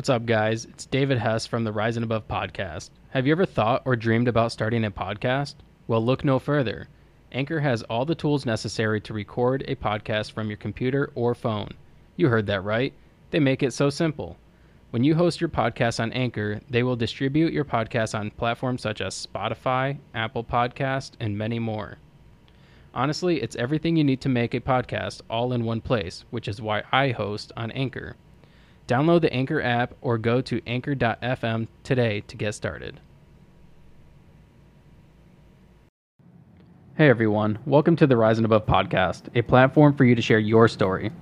What's up, guys? It's David Hess from the Rising Above podcast. Have you ever thought or dreamed about starting a podcast? Well, look no further. Anchor has all the tools necessary to record a podcast from your computer or phone. You heard that right. They make it so simple. When you host your podcast on Anchor, they will distribute your podcast on platforms such as Spotify, Apple Podcast, and many more. Honestly, it's everything you need to make a podcast all in one place, which is why I host on Anchor. Download the Anchor app or go to anchor.fm today to get started. Hey everyone, welcome to the Rising Above podcast, a platform for you to share your story.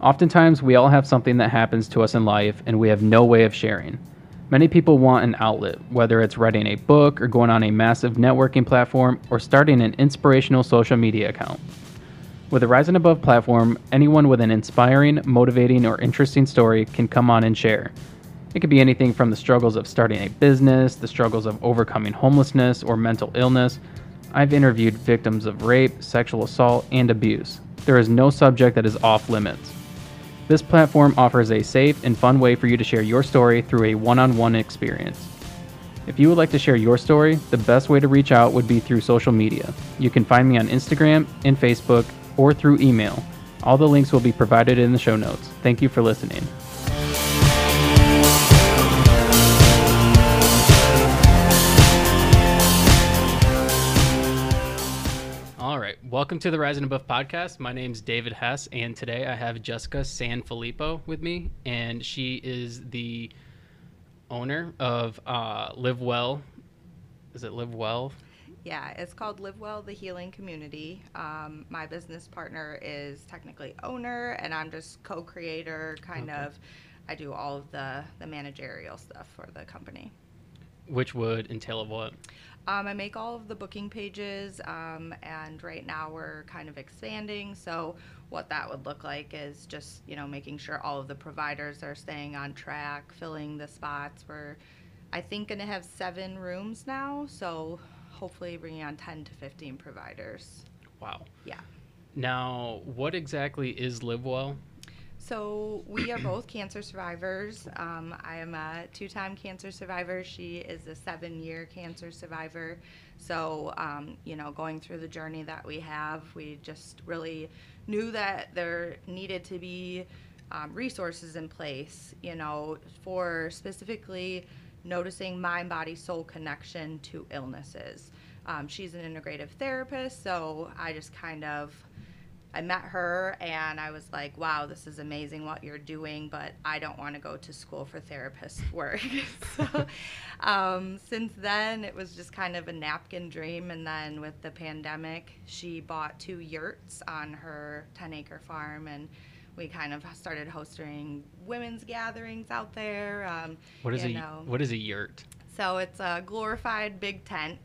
Oftentimes, we all have something that happens to us in life and we have no way of sharing. Many people want an outlet, whether it's writing a book or going on a massive networking platform or starting an inspirational social media account. With the Rising Above platform, anyone with an inspiring, motivating, or interesting story can come on and share. It could be anything from the struggles of starting a business, the struggles of overcoming homelessness or mental illness. I've interviewed victims of rape, sexual assault, and abuse. There is no subject that is off limits. This platform offers a safe and fun way for you to share your story through a one on one experience. If you would like to share your story, the best way to reach out would be through social media. You can find me on Instagram and Facebook or through email. All the links will be provided in the show notes. Thank you for listening. All right, welcome to the Rising Above podcast. My name is David Hess, and today I have Jessica Sanfilippo with me, and she is the owner of uh, Live Well. Is it Live Well? Yeah, it's called Live Well, the Healing Community. Um, my business partner is technically owner, and I'm just co-creator. Kind Okay. of, I do all of the the managerial stuff for the company. Which would entail what? Um, I make all of the booking pages, um, and right now we're kind of expanding. So what that would look like is just you know making sure all of the providers are staying on track, filling the spots. We're I think going to have seven rooms now, so hopefully bringing on 10 to 15 providers. Wow. Yeah. Now, what exactly is LiveWell? So we are both cancer survivors. Um, I am a two-time cancer survivor. She is a seven-year cancer survivor. So um, you know, going through the journey that we have, we just really knew that there needed to be um, resources in place. You know, for specifically noticing mind body soul connection to illnesses. Um, she's an integrative therapist, so I just kind of I met her and I was like, wow, this is amazing what you're doing, but I don't want to go to school for therapist work. so um, since then, it was just kind of a napkin dream. And then with the pandemic, she bought two yurts on her 10 acre farm and we kind of started hosting women's gatherings out there. Um, What is you a know. what is a yurt? So it's a glorified big tent,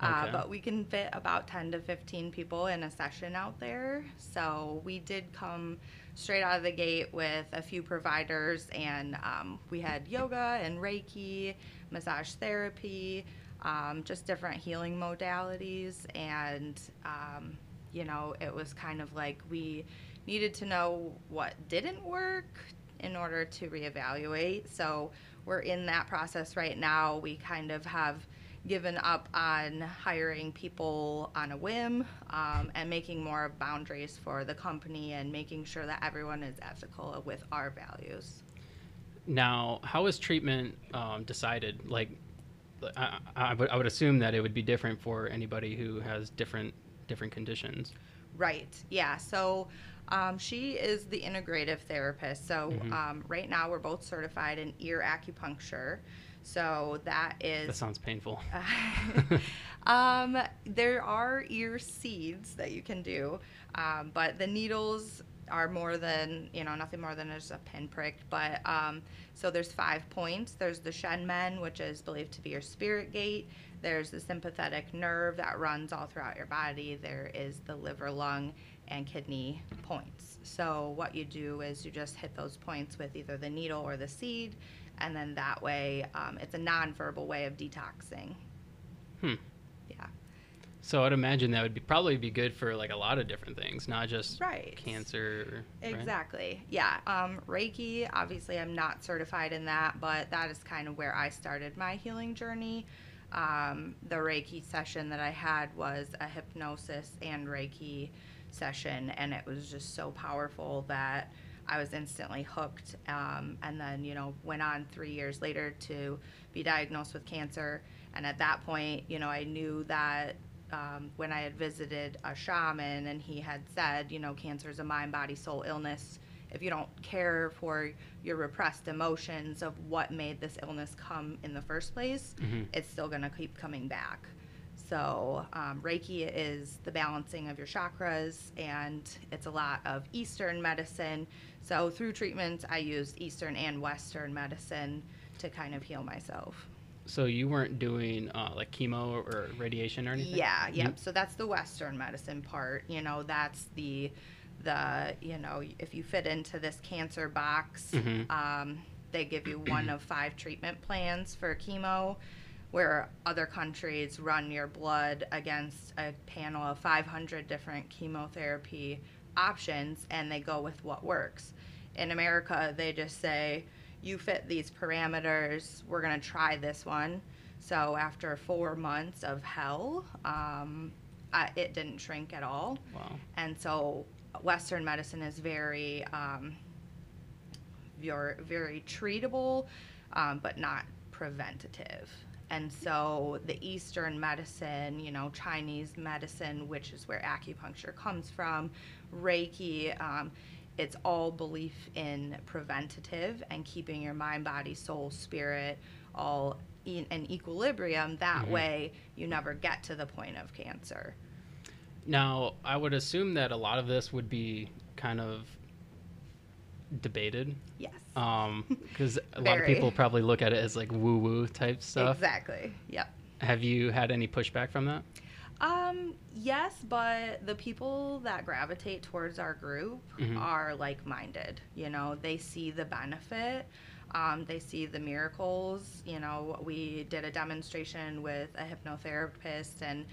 uh, Okay. but we can fit about 10 to 15 people in a session out there. So we did come straight out of the gate with a few providers, and um, we had yoga and Reiki, massage therapy, um, just different healing modalities. And, um, you know, it was kind of like we needed to know what didn't work in order to reevaluate. So we're in that process right now. We kind of have given up on hiring people on a whim um, and making more boundaries for the company and making sure that everyone is ethical with our values. Now, how is treatment um, decided? Like, I, I, would, I would assume that it would be different for anybody who has different different conditions. Right. Yeah. So um, she is the integrative therapist. So Mhm. um, right now we're both certified in ear acupuncture. So that is That sounds painful. um, there are ear seeds that you can do, um, but the needles are more than you know nothing more than just a pinprick. But um, so there's five points. There's the Shenmen, which is believed to be your spirit gate. There's the sympathetic nerve that runs all throughout your body. There is the liver, lung, and kidney points. So what you do is you just hit those points with either the needle or the seed, and then that way um, it's a nonverbal way of detoxing. Hmm. Yeah. So I'd imagine that would be probably be good for like a lot of different things, not just Right. cancer. right? Exactly. Yeah. Um, Reiki, obviously, I'm not certified in that, but that is kind of where I started my healing journey. Um, the Reiki session that I had was a hypnosis and Reiki session, and it was just so powerful that I was instantly hooked. Um, and then, you know, went on three years later to be diagnosed with cancer. And at that point, you know, I knew that um, when I had visited a shaman and he had said, you know, cancer is a mind, body, soul illness. If you don't care for your repressed emotions of what made this illness come in the first place, Mhm. it's still going to keep coming back. So, um, Reiki is the balancing of your chakras, and it's a lot of Eastern medicine. So, through treatments, I used Eastern and Western medicine to kind of heal myself. So you weren't doing uh, like chemo or radiation or anything? Yeah, yep. Mhm. So that's the Western medicine part. You know, that's the the you know if you fit into this cancer box, Mhm. um, they give you one of five treatment plans for chemo. Where other countries run your blood against a panel of 500 different chemotherapy options and they go with what works. In America, they just say, you fit these parameters, we're going to try this one. So after four months of hell, um, I, it didn't shrink at all. Wow. And so Western medicine is very, um, you're very treatable, um, but not preventative. And so the Eastern medicine, you know, Chinese medicine, which is where acupuncture comes from, Reiki, um, it's all belief in preventative and keeping your mind, body, soul, spirit all in an equilibrium. That Mhm. way, you never get to the point of cancer. Now, I would assume that a lot of this would be kind of debated Yes. because a lot of people probably look at it as like woo woo type stuff. Exactly. Yep. Have you had any pushback from that? Um, yes, but the people that gravitate towards our group Mhm. are like minded. You know, they see the benefit. Um, they see the miracles. You know, we did a demonstration with a hypnotherapist and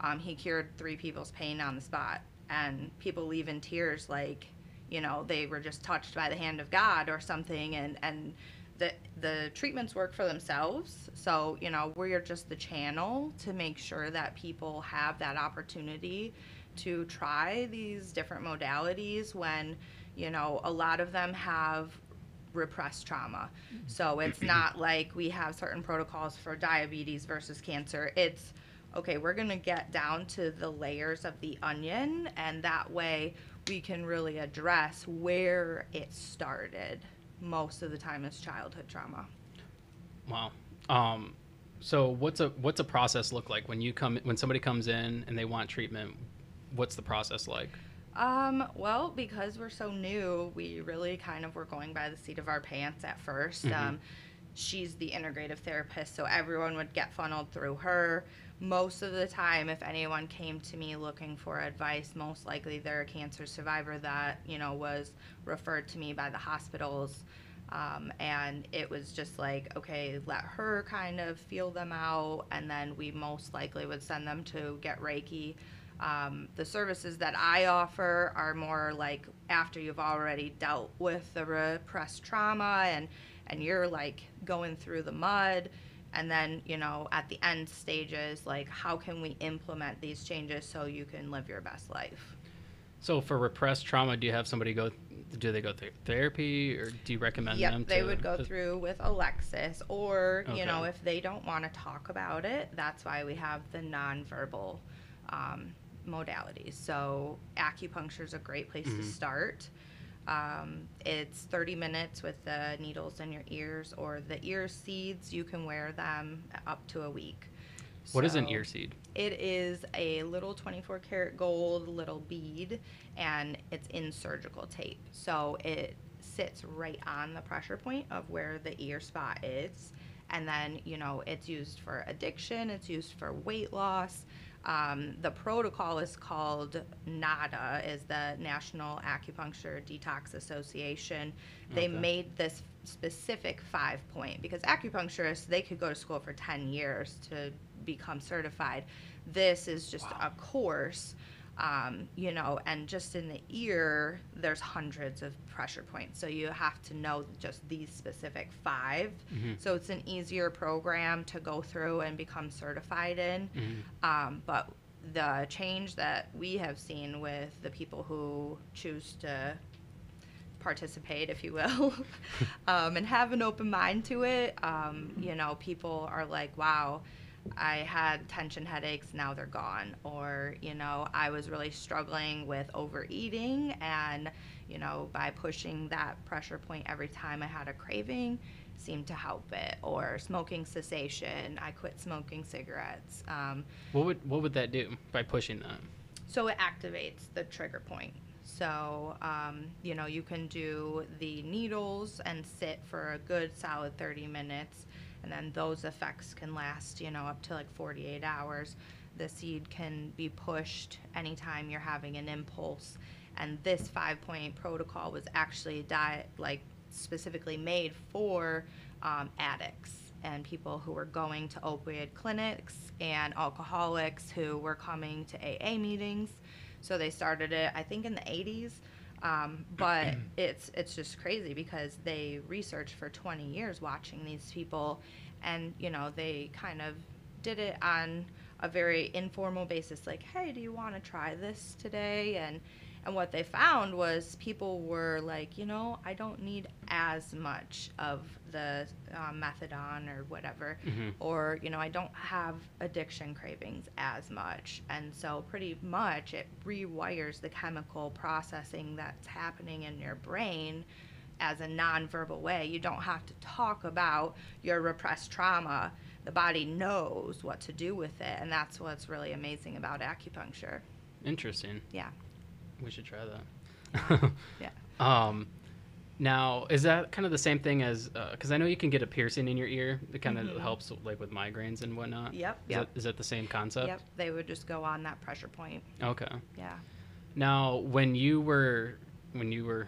um, he cured three people's pain on the spot. And people leave in tears like, you know, they were just touched by the hand of God or something. And, and the, the treatments work for themselves. So, you know, we're just the channel to make sure that people have that opportunity to try these different modalities when, you know, a lot of them have repressed trauma. Mm-hmm. So it's not like we have certain protocols for diabetes versus cancer. It's okay, we're going to get down to the layers of the onion and that way we can really address where it started. Most of the time is childhood trauma. Wow. Um, so what's a what's a process look like when you come when somebody comes in and they want treatment? What's the process like? Um, well, because we're so new, we really kind of were going by the seat of our pants at 1st Mhm. Um, she's the integrative therapist, so everyone would get funneled through her. Most of the time, if anyone came to me looking for advice, most likely they're a cancer survivor that, you know, was referred to me by the hospitals. Um, and it was just like, okay, let her kind of feel them out, and then we most likely would send them to get Reiki. Um, the services that I offer are more like after you've already dealt with the repressed trauma and and you're like going through the mud and then you know at the end stages like how can we implement these changes so you can live your best life So for repressed trauma, do you have somebody go? Do they go through therapy, or do you recommend them? Yep, they would go through with Alexis, or you know, if they don't want to talk about it, that's why we have the nonverbal um, modalities. So acupuncture is a great place Mhm. to start. Um, it's 30 minutes with the needles in your ears, or the ear seeds. You can wear them up to a week. What is an ear seed? it is a little 24 karat gold little bead and it's in surgical tape. So it sits right on the pressure point of where the ear spot is. And then, you know, it's used for addiction, it's used for weight loss. Um, the protocol is called NADA, is the National Acupuncture Detox Association. They Okay. made this specific five point because acupuncturists they could go to school for 10 years to become certified this is just Wow. a course um, you know and just in the ear there's hundreds of pressure points so you have to know just these specific 5 Mhm. so it's an easier program to go through and become certified in Mhm. um, but the change that we have seen with the people who choose to participate, if you will, um, and have an open mind to it, um, you know, people are like, wow, I had tension headaches, now they're gone. Or, you know, I was really struggling with overeating, and, you know, by pushing that pressure point every time I had a craving, seemed to help it. Or smoking cessation, I quit smoking cigarettes. Um, What would what would that do by pushing that? so it activates the trigger point. So, um, you know, you can do the needles and sit for a good solid 30 minutes, and then those effects can last, you know, up to like 48 hours. The seed can be pushed anytime you're having an impulse. And this five point protocol was actually diet, like specifically made for um, addicts and people who were going to opioid clinics and alcoholics who were coming to AA meetings. So they started it, I think, in the 80s. Um, but it's it's just crazy because they researched for 20 years watching these people, and you know they kind of did it on a very informal basis, like, hey, do you want to try this today? And and what they found was people were like, you know, I don't need as much of the uh, methadone or whatever, Mhm. or you know, I don't have addiction cravings as much, and so pretty much it rewires the chemical processing that's happening in your brain as a nonverbal way. You don't have to talk about your repressed trauma. The body knows what to do with it, and that's what's really amazing about acupuncture. Interesting. Yeah. We should try that. Yeah. Um, now is that kind of the same thing as because I know you can get a piercing in your ear that kind of Mhm. helps like with migraines and whatnot. Yep. Is, Yep. that, is that the same concept? Yep. They would just go on that pressure point. Okay. Yeah. Now, when you were when you were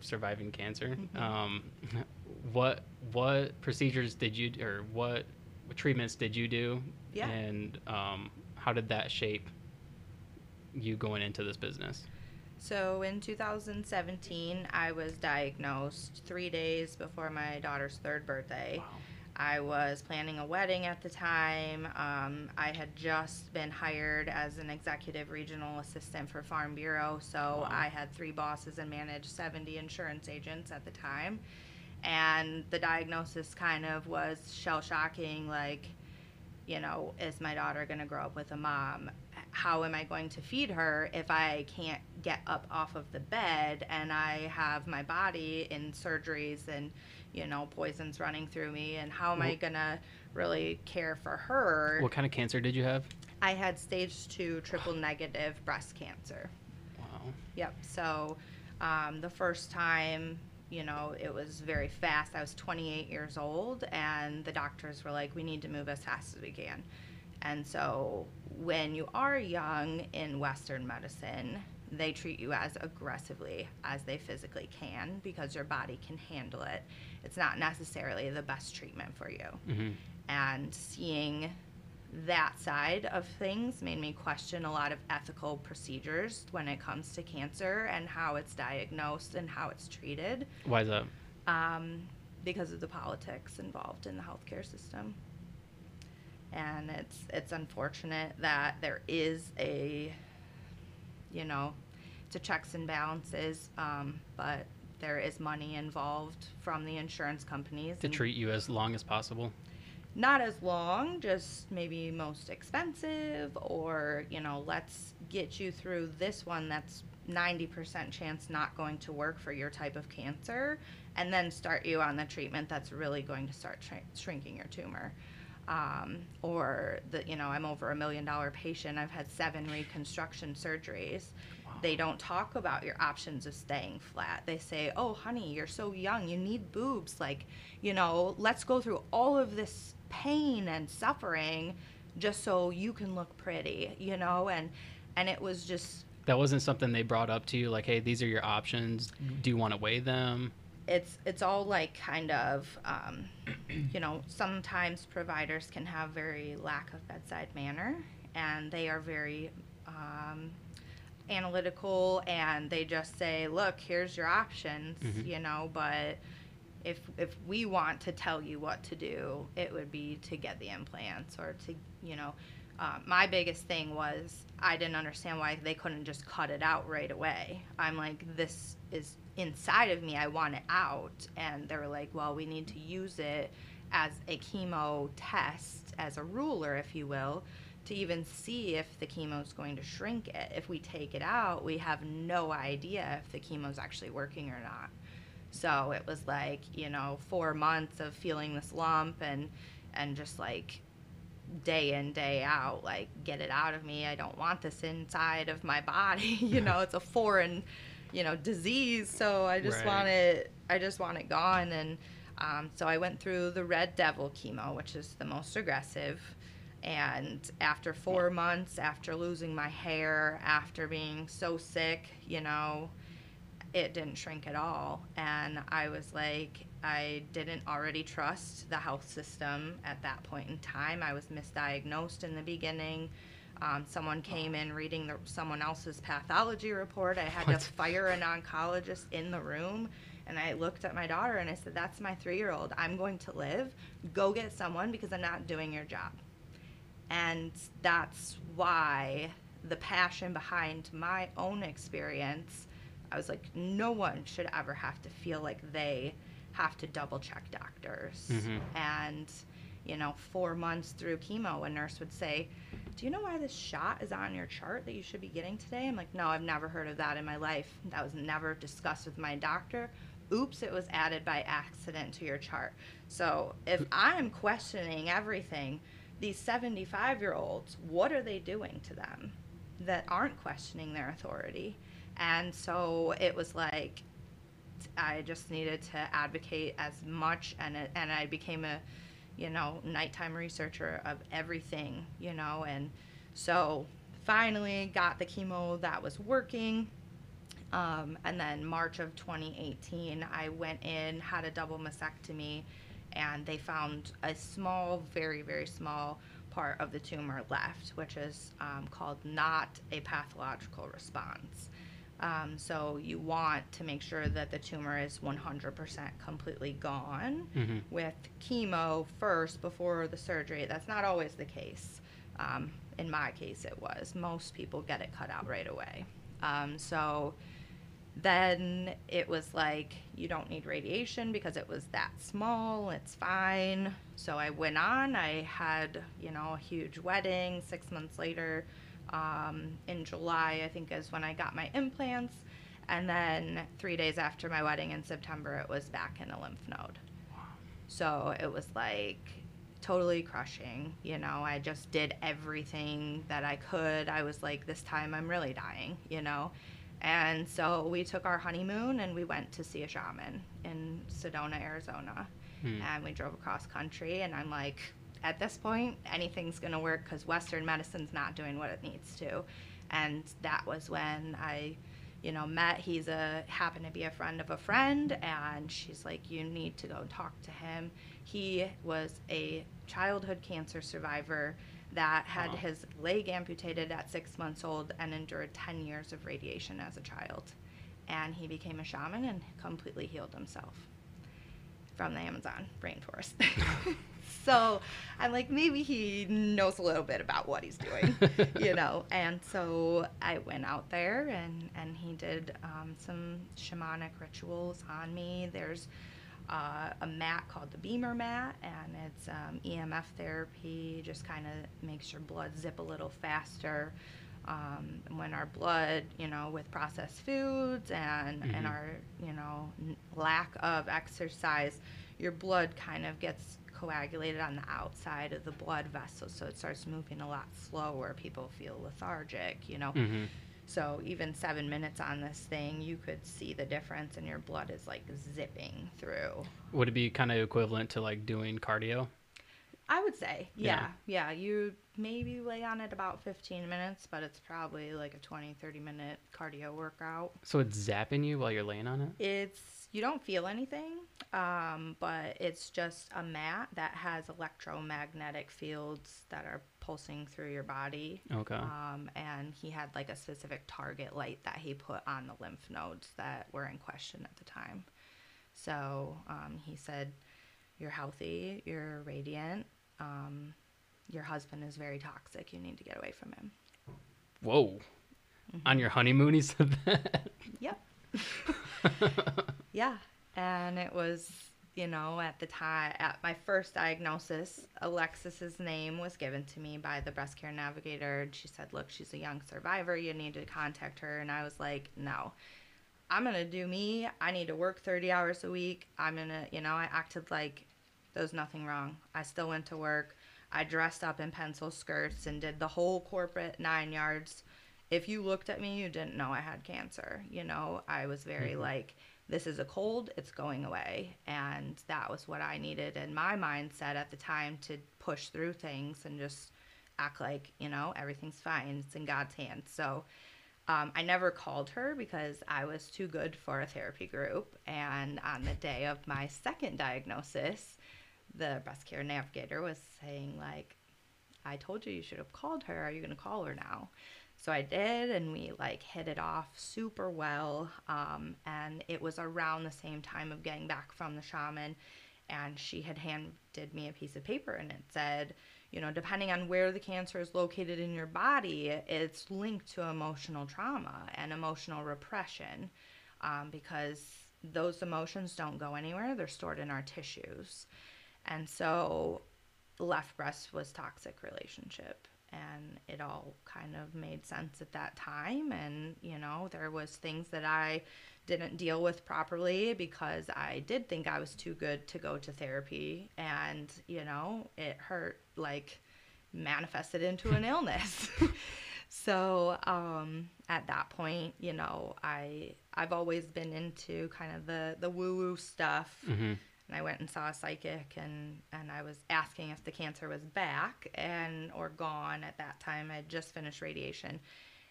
surviving cancer, Mhm. um, what what procedures did you or what, what treatments did you do? Yeah. And um, how did that shape you going into this business? So in 2017, I was diagnosed three days before my daughter's third birthday. I was planning a wedding at the time. Um, I had just been hired as an executive regional assistant for Farm Bureau, so Wow. I had three bosses and managed 70 insurance agents at the time. And the diagnosis kind of was shell shocking like, you know, is my daughter going to grow up with a mom? How am I going to feed her if I can't get up off of the bed and I have my body in surgeries and, you know, poisons running through me? And how am I going to really care for her? What kind of cancer did you have? I had stage two triple negative breast cancer. Wow. Yep. So um, the first time, you know, it was very fast. I was 28 years old, and the doctors were like, we need to move as fast as we can. And so when you are young in Western medicine, they treat you as aggressively as they physically can because your body can handle it. It's not necessarily the best treatment for you hmm and seeing that side of things made me question a lot of ethical procedures when it comes to cancer and how it's diagnosed and how it's treated Why is that? um, because of the politics involved in the healthcare system. And it's it's unfortunate that there is a, you know, a checks and balances, um, but there is money involved from the insurance companies To and- treat you as long as possible. not as long, just maybe most expensive, or, you know, let's get you through this one that's 90% chance not going to work for your type of cancer, and then start you on the treatment that's really going to start shrink- shrinking your tumor. Um, or the, you know, I'm over a million dollar patient. I've had seven reconstruction surgeries. They don't talk about your options of staying flat. They say, "Oh, honey, you're so young. You need boobs. Like, you know, let's go through all of this pain and suffering just so you can look pretty." You know, and and it was just That wasn't something they brought up to you, like, hey, these are your options. Do you want to weigh them? it's it's all like kind of um, you know sometimes providers can have very lack of bedside manner and they are very um, analytical and they just say look here's your options Mhm. you know but if if we want to tell you what to do it would be to get the implants or to you know uh, my biggest thing was I didn't understand why they couldn't just cut it out right away. I'm like, this is inside of me. I want it out. And they were like, well, we need to use it as a chemo test, as a ruler, if you will, to even see if the chemo is going to shrink it. If we take it out, we have no idea if the chemo is actually working or not. So it was like, you know, four months of feeling this lump and and just like day in day out like get it out of me i don't want this inside of my body you know it's a foreign you know disease so i just Right. want it i just want it gone and um, so i went through the red devil chemo which is the most aggressive and after four months after losing my hair after being so sick you know it didn't shrink at all. And I was like, I didn't already trust the health system at that point in time. I was misdiagnosed in the beginning. Um, someone came in reading the, someone else's pathology report. I had What? to fire an oncologist in the room. And I looked at my daughter and I said, That's my three year old. I'm going to live. Go get someone because I'm not doing your job. And that's why the passion behind my own experience, I was like, no one should ever have to feel like they have to double check doctors. Mhm. And, you know, four months through chemo, a nurse would say, Do you know why this shot is on your chart that you should be getting today? I'm like, No, I've never heard of that in my life. That was never discussed with my doctor. Oops, it was added by accident to your chart. So if I'm questioning everything, these 75 year olds, what are they doing to them that aren't questioning their authority? And so it was like, I just needed to advocate as much, and it, and I became a, you know, nighttime researcher of everything, you know, and so finally got the chemo that was working. Um, and then March of 2018, I went in, had a double mastectomy, and they found a small, very, very small part of the tumor left, which is um, called not a pathological response. Um, so you want to make sure that the tumor is 100% completely gone Mhm. with chemo first before the surgery. That's not always the case. Um, in my case, it was. Most people get it cut out right away. Um, so then it was like, you don't need radiation because it was that small, it's fine. So I went on. I had, you know, a huge wedding six months later. Um, in July, I think, is when I got my implants. And then three days after my wedding in September, it was back in a lymph node. So it was like totally crushing. You know, I just did everything that I could. I was like, this time I'm really dying, you know? And so we took our honeymoon and we went to see a shaman in Sedona, Arizona. Hmm. And we drove across country. And I'm like, at this point, anything's going to work because Western medicine's not doing what it needs to. And that was when I you know, met. He's a happened to be a friend of a friend, and she's like, you need to go talk to him. He was a childhood cancer survivor that had Wow. his leg amputated at six months old and endured 10 years of radiation as a child. And he became a shaman and completely healed himself from the Amazon rainforest. so I'm like, maybe he knows a little bit about what he's doing, you know. And so I went out there and, and he did um, some shamanic rituals on me. There's uh, a mat called the BEMER mat, and it's um, EMF therapy, just kind of makes your blood zip a little faster. Um, when our blood, you know, with processed foods and, Mhm. and our, you know, n- lack of exercise, your blood kind of gets coagulated on the outside of the blood vessels, so it starts moving a lot slower. People feel lethargic, you know. Mhm. So even seven minutes on this thing, you could see the difference, and your blood is like zipping through. Would it be kind of equivalent to like doing cardio? I would say, Yeah. yeah. Yeah, you maybe lay on it about 15 minutes, but it's probably like a 20, 30 minute cardio workout. So it's zapping you while you're laying on it? It's, you don't feel anything, um, but it's just a mat that has electromagnetic fields that are pulsing through your body. Okay. Um, and he had like a specific target light that he put on the lymph nodes that were in question at the time. So um, he said, You're healthy, you're radiant. Um, your husband is very toxic. You need to get away from him. Whoa. On your honeymoon, he said that? Yep. yeah. And it was, you know, at the time, at my first diagnosis, Alexis's name was given to me by the breast care navigator. And she said, Look, she's a young survivor. You need to contact her. And I was like, No. I'm going to do me. I need to work 30 hours a week. I'm going to, you know, I acted like there was nothing wrong. I still went to work. I dressed up in pencil skirts and did the whole corporate nine yards. If you looked at me, you didn't know I had cancer. You know, I was very like, this is a cold, it's going away. And that was what I needed in my mindset at the time to push through things and just act like, you know, everything's fine. It's in God's hands. So, um, I never called her because I was too good for a therapy group. And on the day of my second diagnosis, the breast care navigator was saying, like, I told you you should have called her. Are you going to call her now? So I did, and we like hit it off super well. Um, and it was around the same time of getting back from the shaman. And she had handed me a piece of paper, and it said, you know, depending on where the cancer is located in your body, it's linked to emotional trauma and emotional repression um, because those emotions don't go anywhere, they're stored in our tissues. And so, left breast was toxic relationship and it all kind of made sense at that time. And you know there was things that i didn't deal with properly because i did think i was too good to go to therapy. And you know it hurt like manifested into an illness. So um at that point you know i i've always been into kind of the the woo woo stuff. Hmm and I went and saw a psychic and and I was asking if the cancer was back and or gone at that time. I had just finished radiation,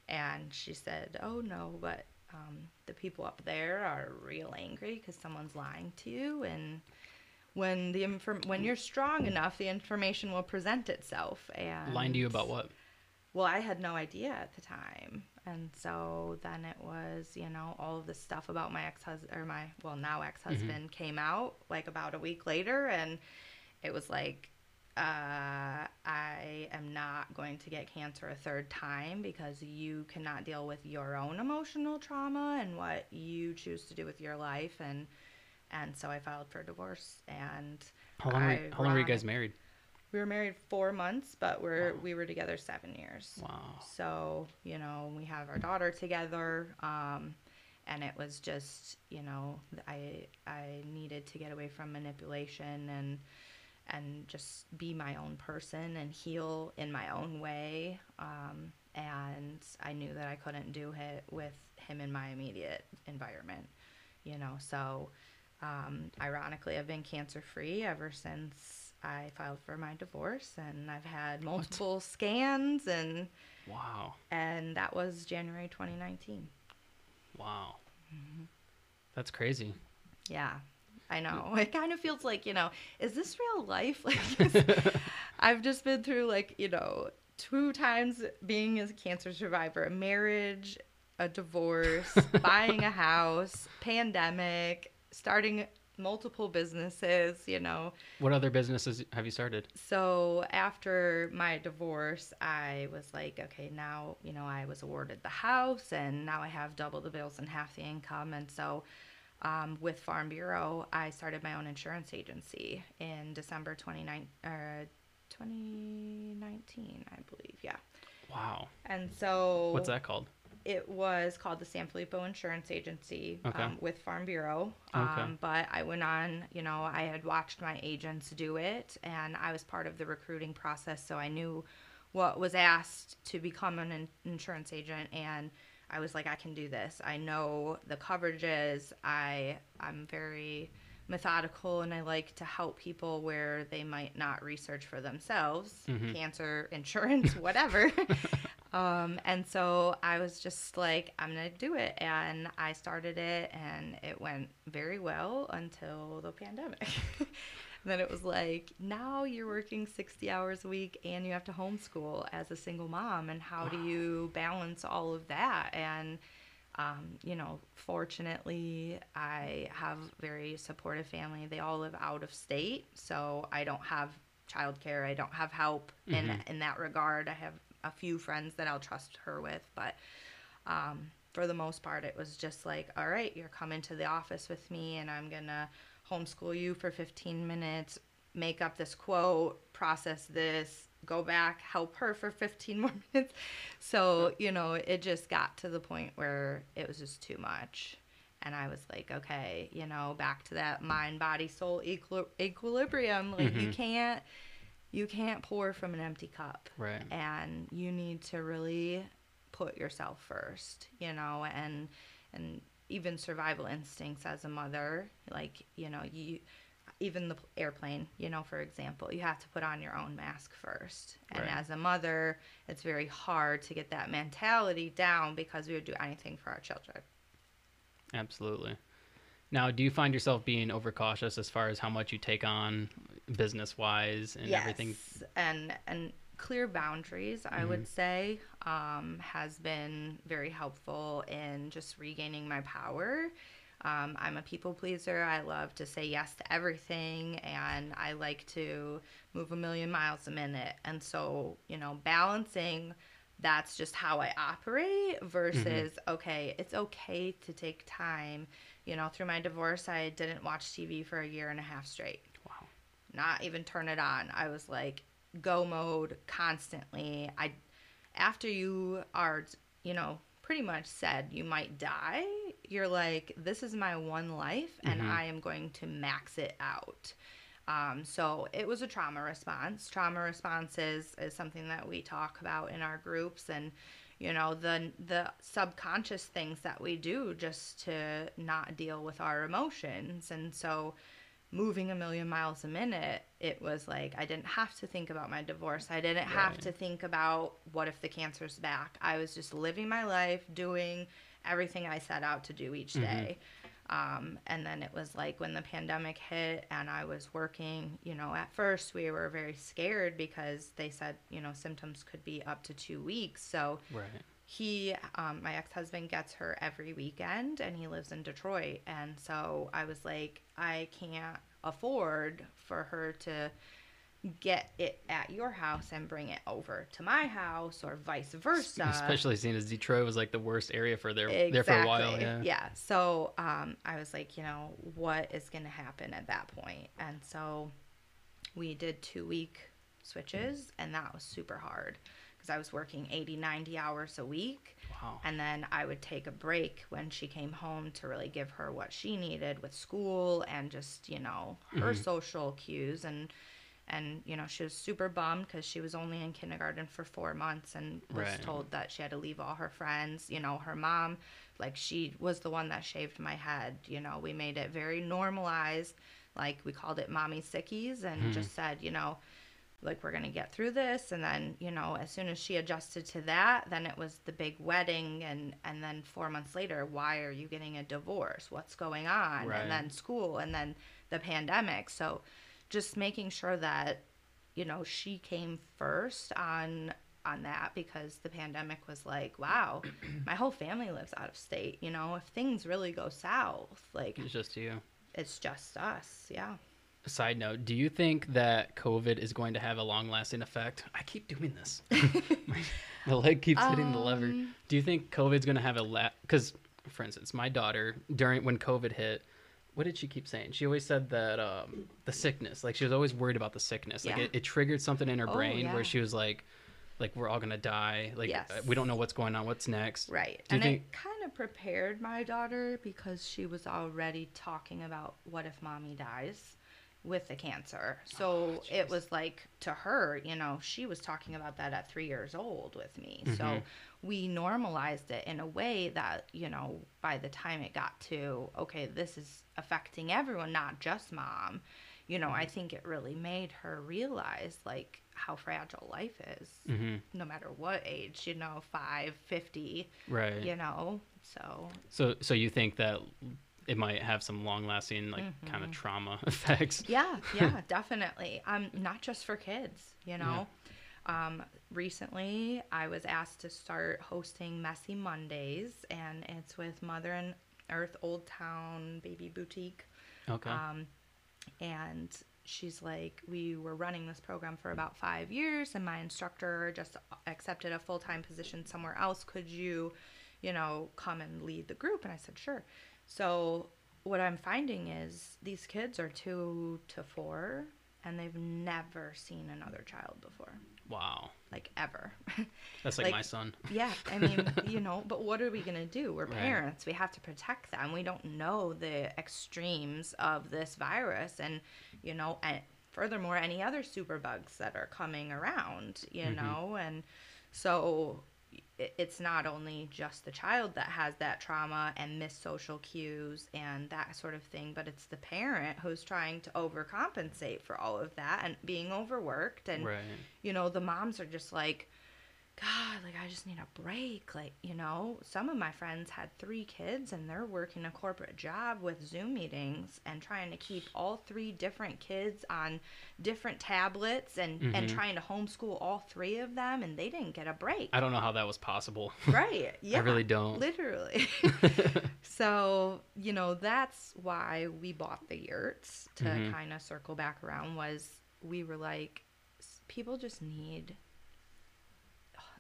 and she said, "Oh no, but um, the people up there are real angry because someone's lying to you and." When the inform- when you're strong enough, the information will present itself. And Lying to you about what? well, I had no idea at the time. And so then it was, you know, all of this stuff about my ex husband, or my, well, now ex husband came out like about a week later. And it was like, uh, I am not going to get cancer a third time because you cannot deal with your own emotional trauma and what you choose to do with your life. And, and so I filed for divorce. And How long, were, how long were you guys married? We were married four months, but we're Wow. we were together seven years. Wow. So you know, we have our daughter together, um, and it was just you know, I I needed to get away from manipulation and and just be my own person and heal in my own way. Um, and I knew that I couldn't do it with him in my immediate environment, you know. So, um, ironically, I've been cancer free ever since I filed for my divorce, and I've had multiple scans, and Wow. and that was January 2019. Wow. Mm-hmm. That's crazy. Yeah, I know. It kind of feels like, you know, is this real life? Like, I've just been through, like, you know, two times being a cancer survivor a marriage, a divorce, buying a house, pandemic, starting multiple businesses, you know. What other businesses have you started? So after my divorce, I was like, okay, now, you know, I was awarded the house and now I have double the bills and half the income. And so um, with Farm Bureau, I started my own insurance agency in December 29, uh, 2019, I believe. Yeah. Wow. And so What's that called? It was called the San Filippo Insurance Agency Okay. um, with Farm Bureau. Okay. Um, but I went on, you know, I had watched my agents do it and I was part of the recruiting process. So I knew what was asked to become an in- insurance agent. And I was like, I can do this. I know the coverages. I, I'm very methodical and I like to help people where they might not research for themselves, Mhm. cancer, insurance, whatever. um, and so I was just like, I'm going to do it. And I started it and it went very well until the pandemic. then it was like, now you're working 60 hours a week and you have to homeschool as a single mom. And how do you balance all of that? And um, you know, fortunately, I have very supportive family. They all live out of state, so I don't have childcare. I don't have help in Mhm. in that regard. I have a few friends that I'll trust her with, but um, for the most part, it was just like, all right, you're coming to the office with me, and I'm gonna homeschool you for 15 minutes, make up this quote, process this, go back, help her for 15 more minutes. So, you know, it just got to the point where it was just too much. And I was like, okay, you know, back to that mind, body, soul equil- equilibrium. Like you Mhm. can't you can't pour from an empty cup Right. and you need to really put yourself first you know and and even survival instincts as a mother like you know you even the airplane you know for example you have to put on your own mask first and Right. as a mother it's very hard to get that mentality down because we would do anything for our children Absolutely. Now, do you find yourself being overcautious as far as how much you take on business wise and everything? and and clear boundaries i Mhm. would say um, has been very helpful in just regaining my power um, i'm a people pleaser i love to say yes to everything and i like to move a million miles a minute and so you know balancing that's just how i operate versus okay it's okay to take time you know through my divorce i didn't watch tv for a year and a half straight. Not even turn it on. I was like go mode constantly. I after you are, you know, pretty much said you might die, you're like this is my one life and Mhm. I am going to max it out. Um, so it was a trauma response. Trauma responses is something that we talk about in our groups and you know the the subconscious things that we do just to not deal with our emotions and so moving a million miles a minute, it was like I didn't have to think about my divorce. I didn't have Right. to think about what if the cancer's back. I was just living my life, doing everything I set out to do each Mhm. day. Um, and then it was like when the pandemic hit and I was working, you know, at first we were very scared because they said, you know, symptoms could be up to two weeks. So Right. He um, my ex-husband gets her every weekend and he lives in detroit and so i was like i can't afford for her to get it at your house and bring it over to my house or vice versa Especially seeing as Detroit was like the worst area for there there for a while. Yeah. yeah. So um, I was like, you know, what is going to happen at that point? And so we did two week switches, and that was super hard because I was working 80, 90 hours a week. Wow. And then I would take a break when she came home to really give her what she needed with school and just, you know, her Mhm. social cues and and you know she was super bummed because she was only in kindergarten for four months and was Right. told that she had to leave all her friends you know her mom like she was the one that shaved my head you know we made it very normalized like we called it mommy sickies and Mhm. just said you know like we're gonna get through this. And then you know as soon as she adjusted to that then it was the big wedding. And and then four months later why are you getting a divorce? What's going on? Right. and then school and then the pandemic. So just making sure that you know she came first on on that because the pandemic was like wow my whole family lives out of state. You know if things really go south like It's just you. it's just us. Yeah Side note: Do you think that COVID is going to have a long-lasting effect? I keep doing this. My- the leg keeps hitting the lever. Um, Do you think COVID's going to have a la? Because, for instance, my daughter during when COVID hit, what did she keep saying? She always said that um, the sickness, like she was always worried about the sickness. Like Yeah. it, it triggered something in her Oh, brain yeah. where she was like, like we're all gonna die. Like Yes. uh, we don't know what's going on. What's next? Right. Do you and think- it kind of prepared my daughter because she was already talking about what if mommy dies. With the cancer. So Oh, it was like to her, you know, she was talking about that at three years old with me. So Mhm. we normalized it in a way that, you know, by the time it got to, okay, this is affecting everyone, not just mom, you know, Mm-hmm. I think it really made her realize like how fragile life is, hmm no matter what age, you know, five, 50, Right. you know. So So so you think that it might have some long lasting like kind of trauma effects? Yeah, yeah, definitely. Um, not just for kids, you know. Um, recently, I was asked to start hosting Messy Mondays, and it's with Mother and Earth Old Town Baby Boutique. Okay. Um, and she's like, we were running this program for about five years, and my instructor just accepted a full time position somewhere else. Could you, you know, come and lead the group? And I said, sure. So, what I'm finding is these kids are two to four, and they've never seen another child before, wow. like ever. That's like, like- my son. Yeah, I mean, you know, but what are we going to do? We're Right. parents. We have to protect them. We don't know the extremes of this virus and, you know, and furthermore, any other superbugs that are coming around, you Mhm. know, and so it's not only just the child that has that trauma and missed social cues and that sort of thing, but it's the parent who's trying to overcompensate for all of that and being overworked and Right. you know, the moms are just like, God, like I just need a break. Like, you know, some of my friends had three kids and they're working a corporate job with Zoom meetings and trying to keep all three different kids on different tablets and, and Mhm. trying to homeschool all three of them and they didn't get a break. I don't know how that was possible. right. Yeah. I really don't. Literally. so, you know, that's why we bought the yurts to Mhm. kind of circle back around was we were like people just need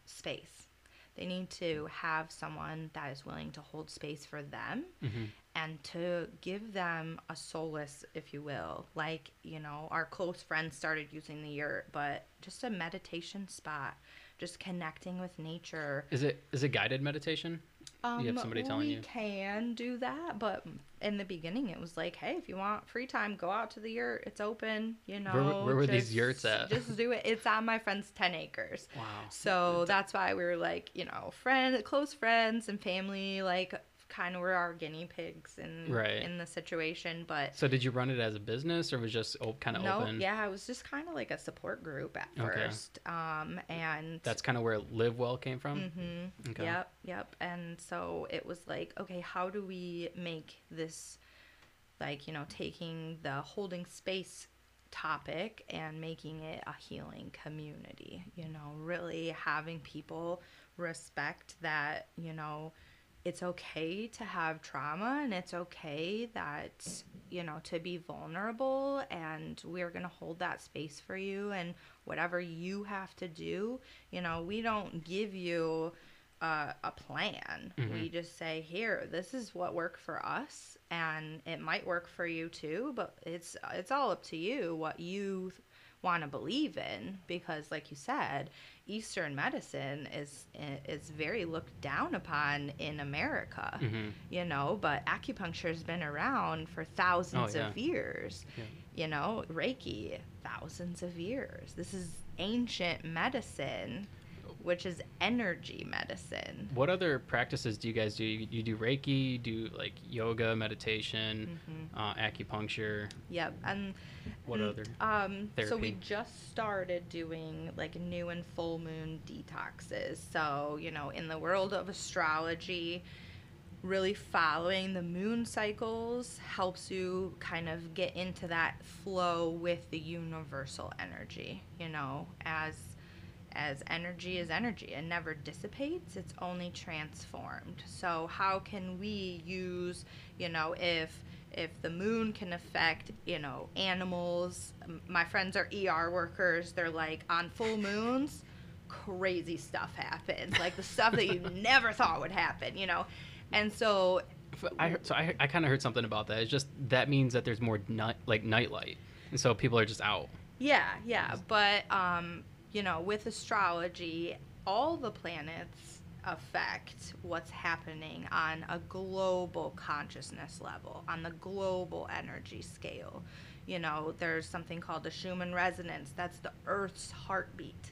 space. They need to have someone that is willing to hold space for them hmm and to give them a solace, if you will. Like, you know, our close friends started using the yurt, but just a meditation spot, just connecting with nature. Is it is it guided meditation? You have somebody telling Um, we you. can do that, but in the beginning, it was like, hey, if you want free time, go out to the yurt. It's open. You know, Where- where were these just- yurts at? Just do it. It's on my friend's ten acres. Wow. So that's why we were like, you know, friend, close friends and family, like kind of were our guinea pigs in Right. in the situation. But So did you run it as a business or was just op- kind of no, open? yeah, it was just kind of like a support group at Okay. first. Um, and That's kind of where Live Well came from. Mm-hmm. Okay. Yep, yep. And so it was like, okay, how do we make this, like, you know, taking the holding space topic and making it a healing community? You know, really having people respect that, you know, it's okay to have trauma and it's okay that, you know, to be vulnerable and we're going to hold that space for you and whatever you have to do, you know, we don't give you uh, a plan. Mhm. We just say, here, this is what worked for us, and it might work for you too. But it's it's all up to you what you want to believe in, because, like you said, Eastern medicine is is very looked down upon in America. hmm You know, but acupuncture has been around for thousands Oh, yeah. of years. Yeah. You know, Reiki, thousands of years. This is ancient medicine, which is energy medicine. What other practices do you guys do? You, you do Reiki, you do like yoga, meditation, Mm-hmm. uh, acupuncture. Yep. And What and, other Um, so we just started doing like new and full moon detoxes. So, you know, in the world of astrology, really following the moon cycles helps you kind of get into that flow with the universal energy, you know, as as energy is energy. It never dissipates it's only transformed. So how can we use you know if if the moon can affect you know animals my friends are er workers they're like on full moons crazy stuff happens. Like the stuff that you never thought would happen you know? And so I heard, so I, I kind of heard something about that. It's just that means that there's more night like nightlight, and so people are just out. Yeah, yeah, but um, you know, with astrology, all the planets affect what's happening on a global consciousness level, on the global energy scale. You know, there's something called the Schumann resonance. That's the Earth's heartbeat.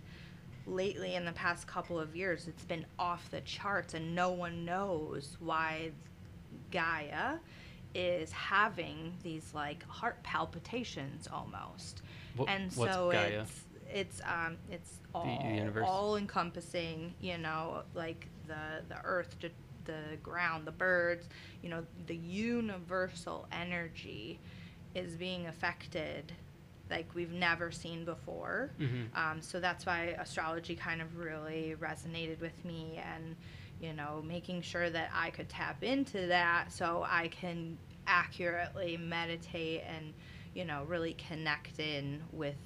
Lately, in the past couple of years, it's been off the charts, and no one knows why Gaia is having these like heart palpitations almost. What- and so Gaia? it's it's um it's all universe? all encompassing, you know, like the the earth, the, the ground, the birds, you know, the universal energy is being affected like we've never seen before. Mhm. Um, so that's why astrology kind of really resonated with me and, you know, making sure that I could tap into that so I can accurately meditate and, you know, really connect in with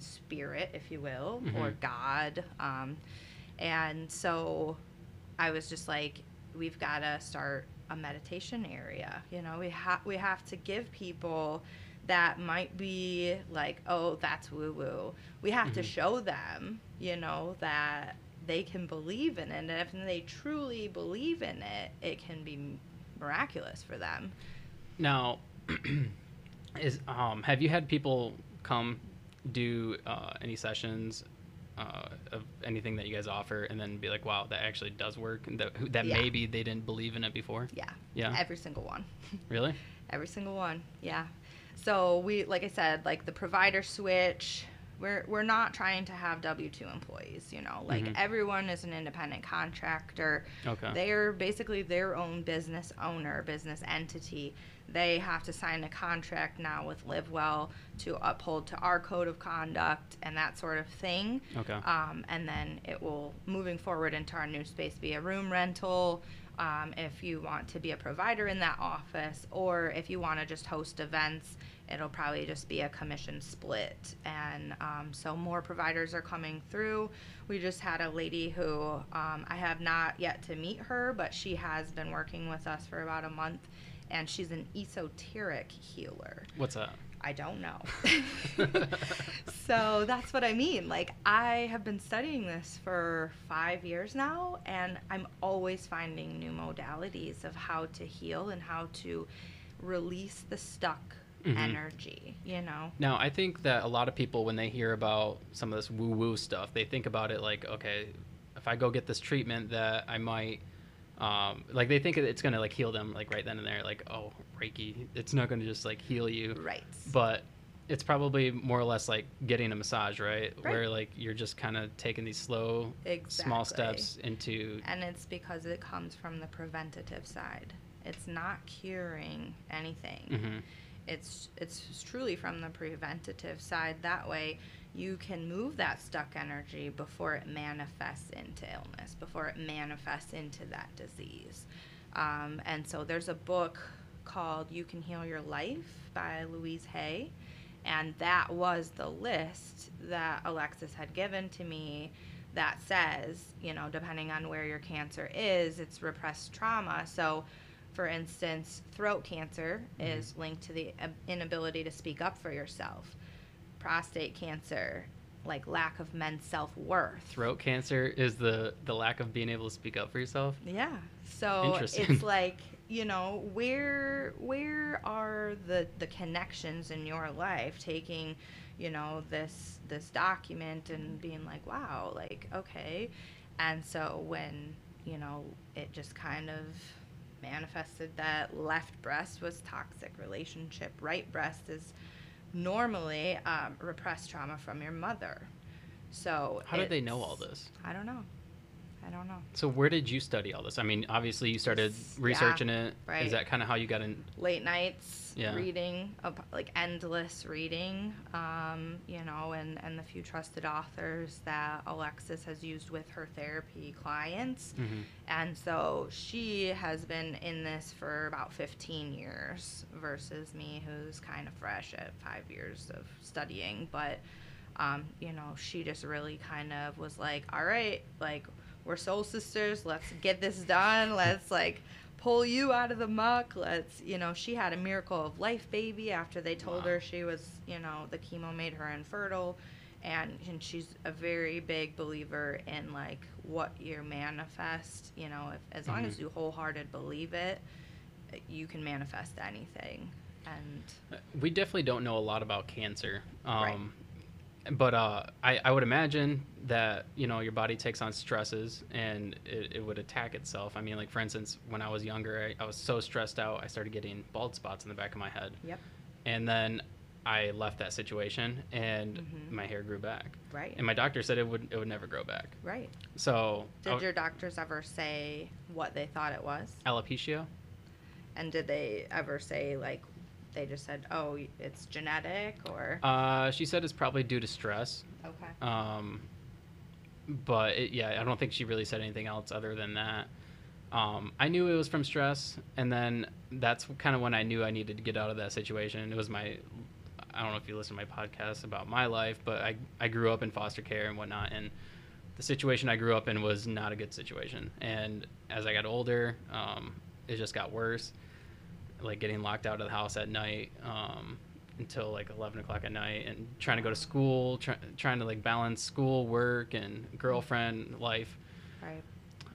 spirit, if you will, or Mhm. God. Um, and so I was just like, we've got to start a meditation area. You know, we have we have to give people that might be like, oh, that's woo woo. We have to Mhm. show them, you know, that they can believe in it. And if they truly believe in it, it can be miraculous for them. Now, is um, have you had people come do uh, any sessions uh, of anything that you guys offer, and then be like, "Wow, that actually does work," and that that Yeah. maybe they didn't believe in it before? Yeah. Yeah. Every single one. Really? Every single one. Yeah. So we like I said, like the provider switch, we're we're not trying to have W two employees, you know. Like Mhm. everyone is an independent contractor. Okay. They're basically their own business owner, business entity. They have to sign a contract now with LiveWell to uphold to our code of conduct and that sort of thing. Okay. Um, and then it will, moving forward into our new space, be a room rental. Um, if you want to be a provider in that office, or if you want to just host events, it'll probably just be a commission split. And um, so more providers are coming through. We just had a lady who um, I have not yet to meet her, but she has been working with us for about a month, and she's an esoteric healer. What's that? I don't know. so that's what I mean. Like, I have been studying this for five years now, and I'm always finding new modalities of how to heal and how to release the stuck Mhm. energy, you know? Now, I think that a lot of people, when they hear about some of this woo woo stuff, they think about it like, okay, if I go get this treatment, that I might, um, like, they think it's going to, like, heal them, like, right then and there. Like, oh, Reiki, it's not going to just, like, heal you. Right. But it's probably more or less like getting a massage, right? Right. Where, like, you're just kind of taking these slow, small steps into. And it's because it comes from the preventative side. It's not curing anything. Mhm. it's it's truly from the preventative side that way you can move that stuck energy before it manifests into illness before it manifests into that disease um, and so there's a book called you can heal your life by louise hay and that was the list that alexis had given to me that says you know depending on where your cancer is it's repressed trauma so for instance, throat cancer Mhm. is linked to the inability to speak up for yourself. Prostate cancer, like lack of men's self worth. Throat cancer is the the lack of being able to speak up for yourself. Yeah. So it's like, you know, where where are the the connections in your life taking, you know, this this document and being like, wow, like okay. And so when, you know, it just kind of manifested that left breast was toxic relationship, right breast is normally um, repressed trauma from your mother. So How did they know all this? I don't know. I don't know. So where did you study all this? I mean, obviously you started researching yeah, it. Is right. that kind of how you got in? late nights Yeah. reading like endless reading um, you know and and the few trusted authors that alexis has used with her therapy clients Mhm. and so she has been in this for about 15 years versus me who's kind of fresh at five years of studying but um, you know she just really kind of was like all right like we're soul sisters let's get this done let's like pull you out of the muck let's you know she had a miracle of life baby after they told Wow. her she was you know the chemo made her infertile and, and she's a very big believer in like what you manifest you know if, as long as Mhm. you wholehearted believe it you can manifest anything And We definitely don't know a lot about cancer. Right. But uh, I, I would imagine that, you know, your body takes on stresses and it, it would attack itself. I mean, like, for instance, when I was younger, I, I was so stressed out, I started getting bald spots in the back of my head. yep, And then I left that situation and Mhm. my hair grew back. right, And my doctor said it would, it would never grow back. right. So, Did w- your doctors ever say what they thought it was? alopecia? And did they ever say like they just said, "Oh, it's genetic," or Uh, she said it's probably due to stress. okay, Um, but it, yeah, I don't think she really said anything else other than that. Um, I knew it was from stress, and then that's kind of when I knew I needed to get out of that situation. It was my, I don't know if you listen to my podcast about my life, but I, I grew up in foster care and whatnot, and the situation I grew up in was not a good situation. And as I got older, um, it just got worse, like getting locked out of the house at night. Um, until like 11 o'clock at night and trying to go to school try, trying to like balance school work and girlfriend life. Right,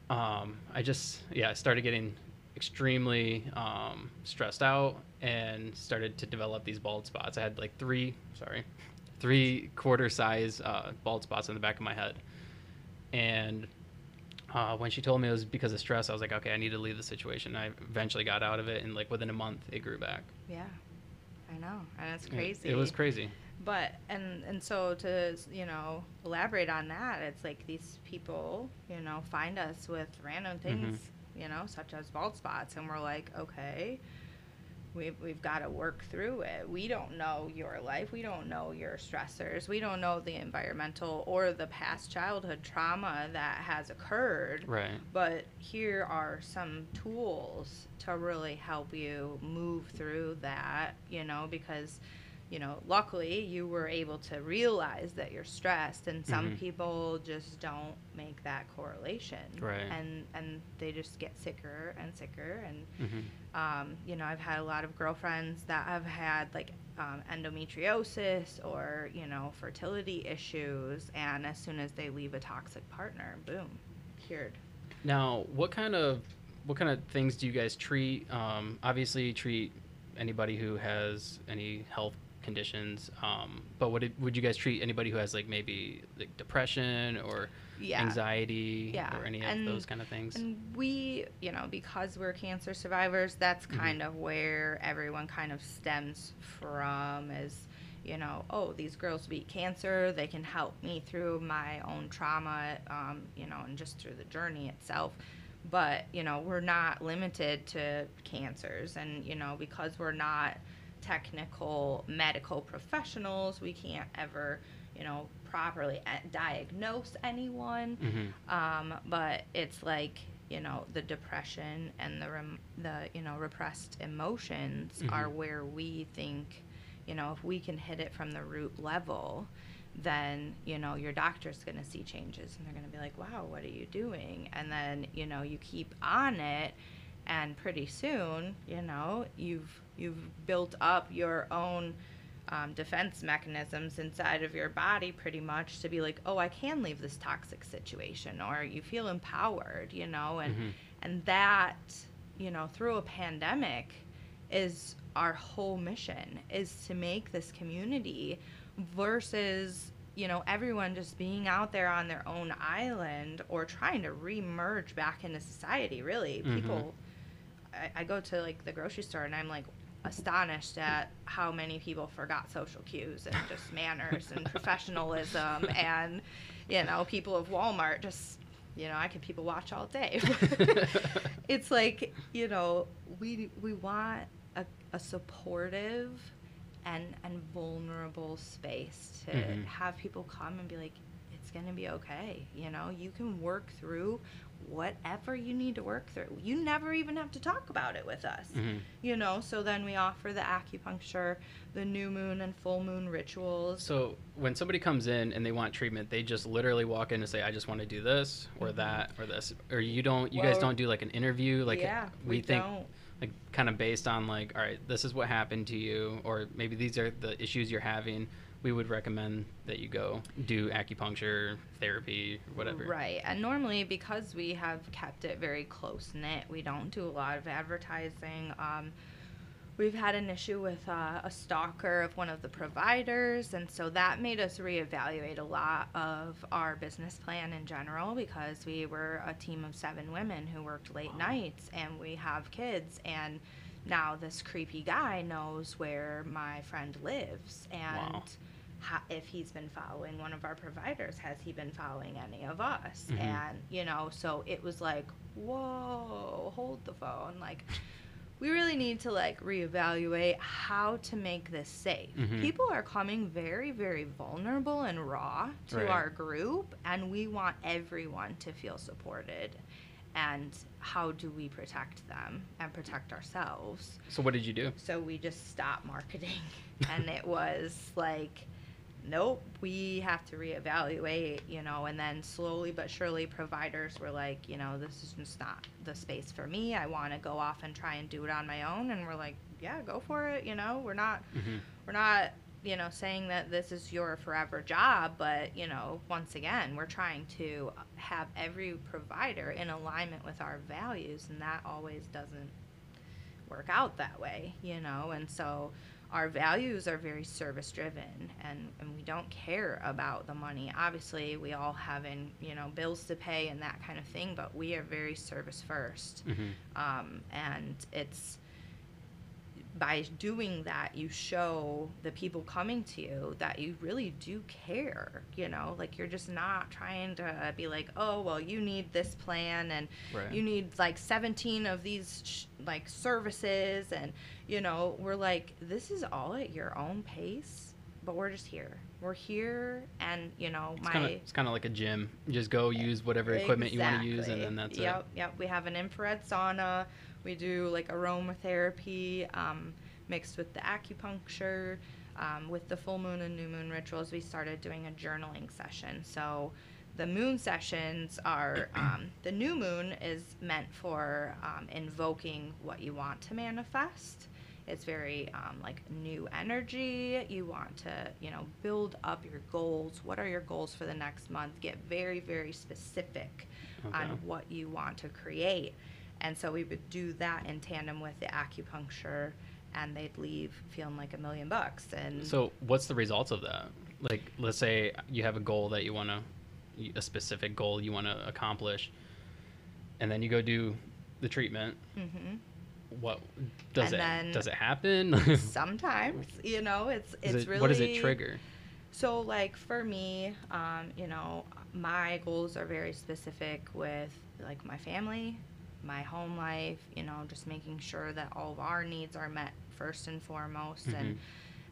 um, i just yeah i started getting extremely um, stressed out and started to develop these bald spots. I had like three sorry three quarter size uh, bald spots in the back of my head. And uh, when she told me it was because of stress i was like okay i need to leave the situation. I eventually got out of it and like within a month it grew back. Yeah, I know, and it's It- crazy. it was crazy. But and and so to you know elaborate on that, it's like these people you know find us with random things you know such as bald spots, and we're like, okay, we've we've got to work through it. We don't know your life, we don't know your stressors, we don't know the environmental or the past childhood trauma that has occurred. right But here are some tools to really help you move through that, you know, because, you know, luckily you were able to realize that you're stressed and some Mhm. people just don't make that correlation. Right. And and they just get sicker and sicker and hmm um, you know, I've had a lot of girlfriends that have had like um, endometriosis or, you know, fertility issues. And as soon as they leave a toxic partner, boom, cured. Now, what kind of what kind of things do you guys treat? Um, obviously, you treat anybody who has any health conditions. Um, but would it, would you guys treat anybody who has like maybe like depression or Yeah. anxiety Yeah, or any of and- those kind of things? And we, you know, because we're cancer survivors, that's Mhm. kind of where everyone kind of stems from is, you know, oh, these girls beat cancer. They can help me through my own trauma, um, you know, and just through the journey itself. But, you know, we're not limited to cancers. And, you know, because we're not technical medical professionals, we can't ever, you know, properly diagnose anyone. Hmm um, but it's like you know the depression and the rem- the you know repressed emotions are Mhm. where we think you know if we can hit it from the root level then you know your doctor's going to see changes and they're going to be like wow what are you doing? And then you know you keep on it and pretty soon you know you've you've built up your own um, defense mechanisms inside of your body pretty much to be like oh i can leave this toxic situation or you feel empowered you know and Mhm. and that you know through a pandemic is our whole mission is to make this community versus you know everyone just being out there on their own island or trying to remerge back into society really Mhm. people I, I go to like the grocery store and i'm like astonished at how many people forgot social cues and just manners and professionalism and you know people of walmart just you know i could people watch all day it's like you know we we want a, a supportive and and vulnerable space to Mhm. have people come and be like it's going to be okay you know you can work through whatever you need to work through you never even have to talk about it with us Mhm. you know so then we offer the acupuncture the new moon and full moon rituals So when somebody comes in and they want treatment, they just literally walk in and say, "I just want to do this or Mhm. that or this," or you don't. You guys don't do like an interview, like yeah we, we, think don't like kind of based on like all right this is what happened to you or maybe these are the issues you're having we would recommend that you go do acupuncture therapy whatever Right. And normally, because we have kept it very close knit, we don't do a lot of advertising. Um, we've had an issue with uh, a stalker of one of the providers and so that made us reevaluate a lot of our business plan in general because we were a team of seven women who worked late Wow. nights and we have kids and now this creepy guy knows where my friend lives and Wow. Ha- if he's been following one of our providers has he been following any of us Mhm. and you know so it was like whoa hold the phone like we really need to like reevaluate how to make this safe. Mhm. People are coming very, very vulnerable and raw to Right. our group, and we want everyone to feel supported. And how do we protect them and protect ourselves? So what did you do? So we just stopped marketing, and it was like, nope, we have to reevaluate, you know, and then slowly but surely providers were like, you know, this is just not the space for me. I want to go off and try and do it on my own. And we're like, yeah, go for it. You know, we're not, Mhm. we're not, you know, saying that this is your forever job, but, you know, once again, we're trying to have every provider in alignment with our values, and that always doesn't work out that way, you know, and so our values are very service driven and, and we don't care about the money. Obviously, we all have in, you know, bills to pay and that kind of thing, but we are very service first. Mhm. Um, and it's by doing that, you show the people coming to you that you really do care. You know, like you're just not trying to be like, oh, well, you need this plan and Right. you need like 17 of these sh- like services. And, you know, we're like, this is all at your own pace, but we're just here. We're here, and, you know, It's my. kind of it's kind of like a gym. You just go use whatever equipment you want to use, and then that's yep, it. Yep, We have an infrared sauna. We do like aromatherapy um, mixed with the acupuncture. Um, with the full moon and new moon rituals, we started doing a journaling session. So the moon sessions are um, the new moon is meant for um, invoking what you want to manifest. It's very um, like new energy. You want to, you know, build up your goals. What are your goals for the next month? Get very, very specific on what you want to create. And so we would do that in tandem with the acupuncture, and they'd leave feeling like a million bucks. And So what's the results of that? Like, let's say you have a goal that you want to, a specific goal you want to accomplish, and then you go do the treatment. Mhm. What does And it does it happen? sometimes, you know, it's it's it- really what does it trigger? So, like for me, um, you know, my goals are very specific with like my family, my home life. You know, just making sure that all of our needs are met first and foremost, and Mhm.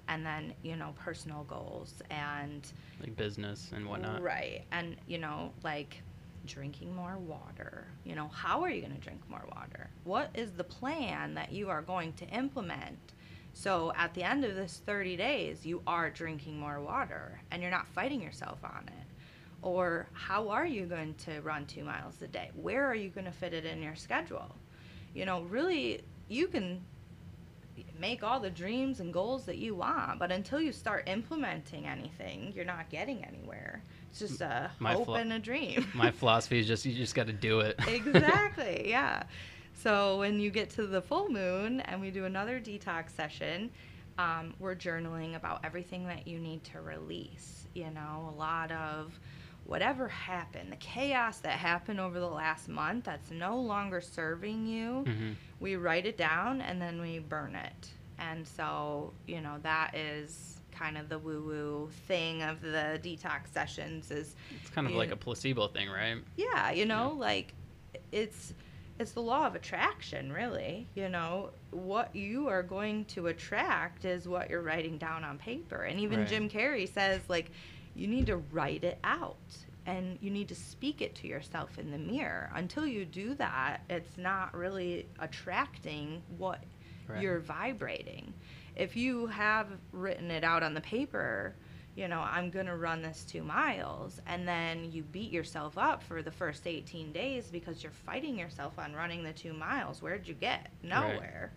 and then you know personal goals and Like business and whatnot. right, and you know like drinking more water. You know, how are you going to drink more water? What is the plan that you are going to implement? So at the end of this 30 days, you are drinking more water and you're not fighting yourself on it. Or how are you going to run two miles a day? Where are you going to fit it in your schedule? You know, really, you can make all the dreams and goals that you want, but until you start implementing anything, you're not getting anywhere. It's just a My hope and a dream. My philosophy is just you just got to do it. exactly, yeah. So when you get to the full moon and we do another detox session, um, we're journaling about everything that you need to release. You know, a lot of whatever happened, the chaos that happened over the last month that's no longer serving you Mhm. we write it down and then we burn it. And so, you know, that is kind of the woo woo thing of the detox sessions is It's kind of like a placebo thing, right? yeah, you know, like it's it's the law of attraction, really. You know, what you are going to attract is what you're writing down on paper. And even Right. Jim Carrey says like you need to write it out and you need to speak it to yourself in the mirror. Until you do that, it's not really attracting what Right. you're vibrating. If you have written it out on the paper, you know, I'm going to run this two miles, and then you beat yourself up for the first 18 days because you're fighting yourself on running the two miles, where'd you get? Nowhere.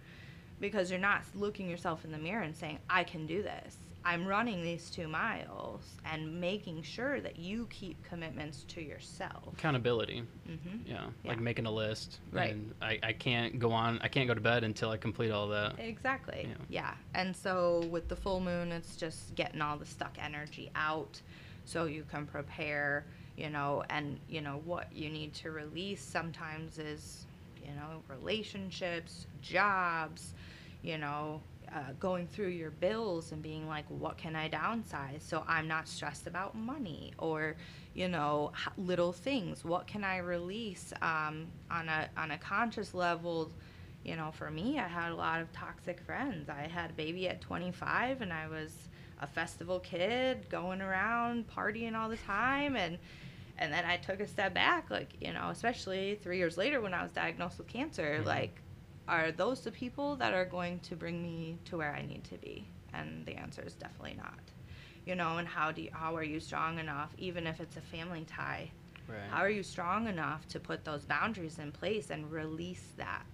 Because you're not looking yourself in the mirror and saying, I can do this. I'm running these two miles and making sure that you keep commitments to yourself. Accountability. hmm Yeah. Yeah. Like making a list. Right. And I, I can't go on, I can't go to bed until I complete all that. Exactly. Yeah. Yeah. And so with the full moon, it's just getting all the stuck energy out so you can prepare, you know, and, you know, what you need to release sometimes is, you know, relationships, jobs, you know, uh, going through your bills and being like, what can I downsize so I'm not stressed about money or, you know, little things. What can I release um, on a on a conscious level? You know, for me, I had a lot of toxic friends. I had a baby at 25, and I was a festival kid going around partying all the time, and and then I took a step back, like you know, especially three years later when I was diagnosed with cancer, Mhm. like are those the people that are going to bring me to where I need to be? And the answer is definitely not. You know, and how do you, how are you strong enough, even if it's a family tie? Right. How are you strong enough to put those boundaries in place and release that?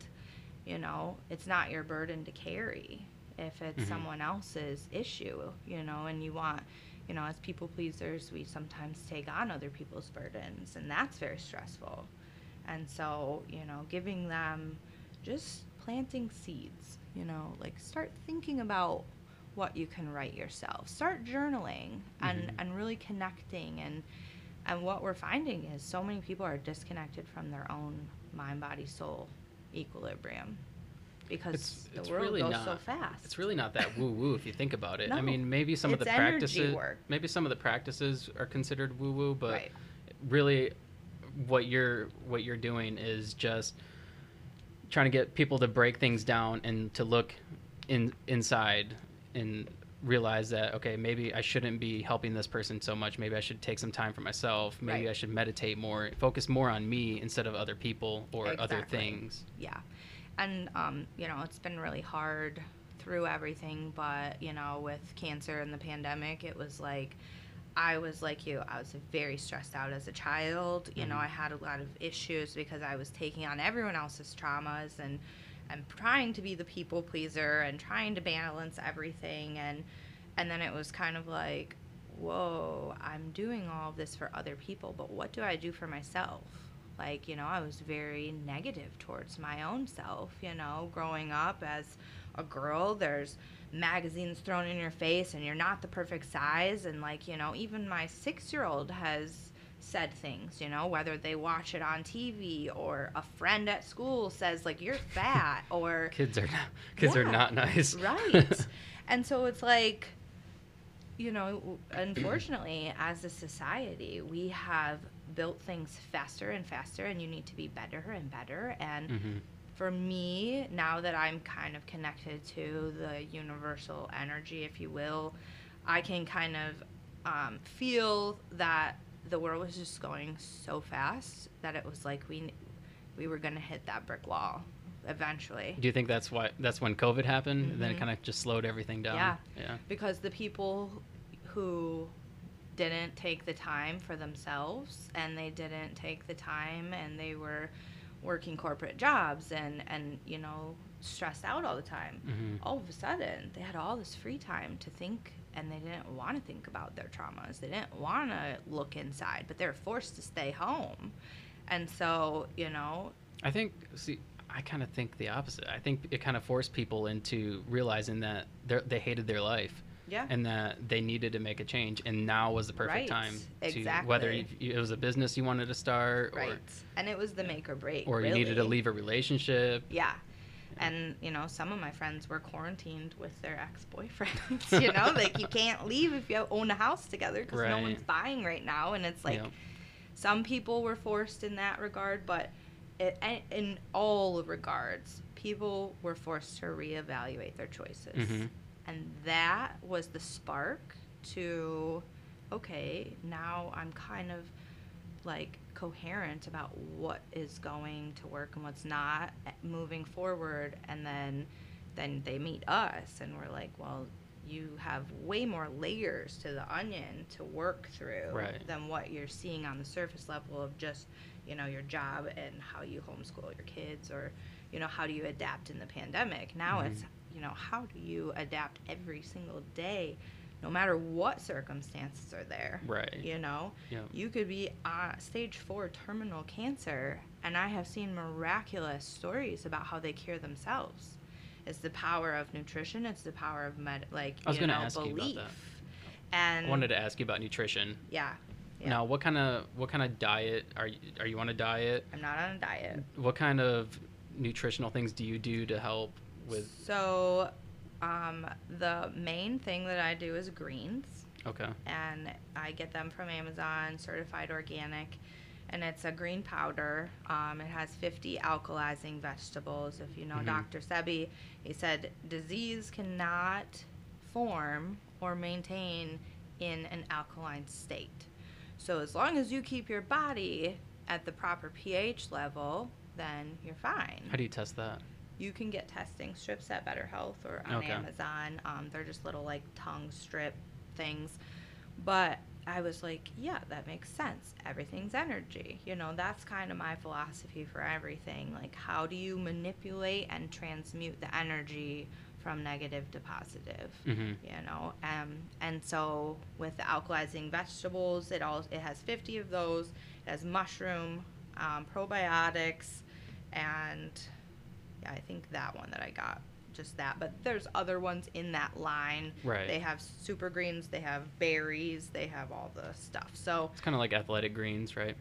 You know, it's not your burden to carry if it's Mhm. someone else's issue, you know, and you want, you know, as people pleasers, we sometimes take on other people's burdens, and that's very stressful. And so, you know, giving them just planting seeds, you know, like start thinking about what you can write yourself. Start journaling and, Mhm. and really connecting and and what we're finding is so many people are disconnected from their own mind body soul equilibrium because It's- the it's world really goes so not- fast. It's really not that woo woo if you think about it. I mean, maybe some of the practices, work. maybe some of the practices are considered woo woo, but right. really, what you're what you're doing is just trying to get people to break things down and to look in inside and realize that okay maybe i shouldn't be helping this person so much maybe i should take some time for myself maybe Right. i should meditate more focus more on me instead of other people or other things Yeah. And, um, you know, it's been really hard through everything, but, you know, with cancer and the pandemic, it was like, I was like you. I was very stressed out as a child. You know, Mhm. I had a lot of issues because I was taking on everyone else's traumas and and trying to be the people pleaser and trying to balance everything and and then it was kind of like, whoa, I'm doing all of this for other people, but what do I do for myself? Like, you know, I was very negative towards my own self, you know, growing up as a girl, there's magazines thrown in your face and you're not the perfect size. And like, you know, even my 6-year-old has said things, you know, whether they watch it on TV or a friend at school says like you're fat or kids are not, kids are not nice. right. And so it's like you know unfortunately as a society we have built things faster and faster and you need to be better and better. And hmm for me now that i'm kind of connected to the universal energy if you will i can kind of um, feel that the world was just going so fast that it was like we we were going to hit that brick wall eventually do you think that's why that's when covid happened and then it Mhm. kind of just slowed everything down Yeah. yeah because the people who didn't take the time for themselves and they didn't take the time and they were working corporate jobs and and you know stressed out all the time. Hmm all of a sudden they had all this free time to think and they didn't want to think about their traumas. They didn't want to look inside but they were forced to stay home. And so you know I think, see, I kind of think the opposite. I think it kind of forced people into realizing that they hated their life yeah and that they needed to make a change, and now was the perfect Right, time to whether exactly. you, it was a business you wanted to start, right and it was the make or break or or you needed to leave a relationship. Yeah. And, you know, some of my friends were quarantined with their ex boyfriends. you know, like you can't leave if you own a house together because no one's buying right now. And it's like Yeah. some people were forced in that regard, but it, in all regards, people were forced to reevaluate their choices. Mhm. And that was the spark to, okay, now I'm kind of like coherent about what is going to work and what's not eh, moving forward and then then they meet us and we're like well you have way more layers to the onion to work through Right. than what you're seeing on the surface level of just you know your job and how you homeschool your kids or you know how do you adapt in the pandemic now Mhm. it's you know how do you adapt every single day no matter what circumstances are there. Right. You know, you could be uh, stage four terminal cancer, and I have seen miraculous stories about how they cure themselves. It's the power of nutrition. It's the power of med, like I was you know, ask you about that. And I wanted to ask you about nutrition. yeah, yeah. Now, what kind of what kind of diet are you are you on a diet? I'm not on a diet. What kind of nutritional things do you do to help with? So, um, the main thing that I do is greens. Okay. and I get them from Amazon, certified organic, and it's a green powder. Um, it has 50 alkalizing vegetables. If you know Mhm. Dr. Sebi, he said disease cannot form or maintain in an alkaline state. So as long as you keep your body at the proper pH level, then you're fine How do you test that? You can get testing strips at Better Health or on Okay. Amazon. Um, they're just little like tongue strip things. But I was like, yeah, that makes sense. Everything's energy. You know, that's kind of my philosophy for everything. Like, how do you manipulate and transmute the energy from negative to positive? Mm-hmm. you know um, and so with the alkalizing vegetables it all it has 50 of those it has mushroom um, probiotics and yeah i think that one that i got just that but there's other ones in that line Right. they have super greens they have berries they have all the stuff so It's kind of like athletic greens, right?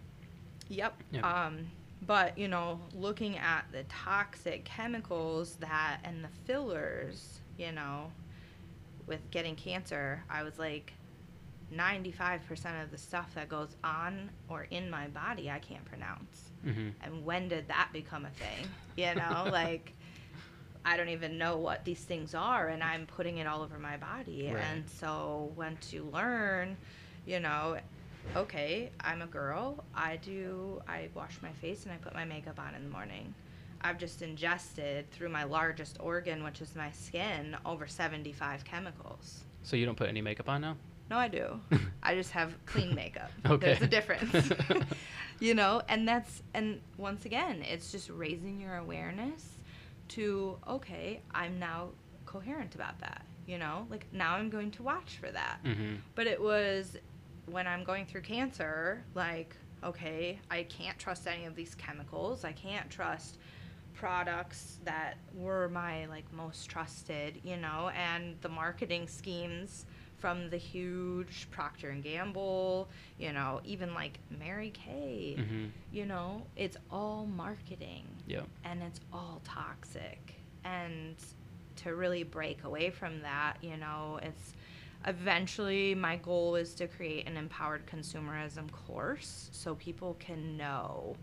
Yep. Yeah. Um, but you know, looking at the toxic chemicals that and the fillers, you know, with getting cancer, I was like, 95% of the stuff that goes on or in my body, I can't pronounce. Mm-hmm. And when did that become a thing? You know, like I don't even know what these things are, and I'm putting it all over my body. Right. And so, when to learn, you know, okay, I'm a girl. I do, I wash my face and I put my makeup on in the morning. I've just ingested through my largest organ, which is my skin, over 75 chemicals. So you don't put any makeup on now? No, I do. I just have clean makeup. Okay. There's a difference. You know, and that's and once again, it's just raising your awareness to okay, I'm now coherent about that. You know, like now I'm going to watch for that. Mm-hmm. But it was when I'm going through cancer, like, okay, I can't trust any of these chemicals. I can't trust products that were my like most trusted, you know, and the marketing schemes from the huge Procter and Gamble, you know, even like Mary Kay, Mm-hmm. you know, it's all marketing Yep. and it's all toxic. And to really break away from that, you know, it's eventually my goal is to create an empowered consumerism course so people can know.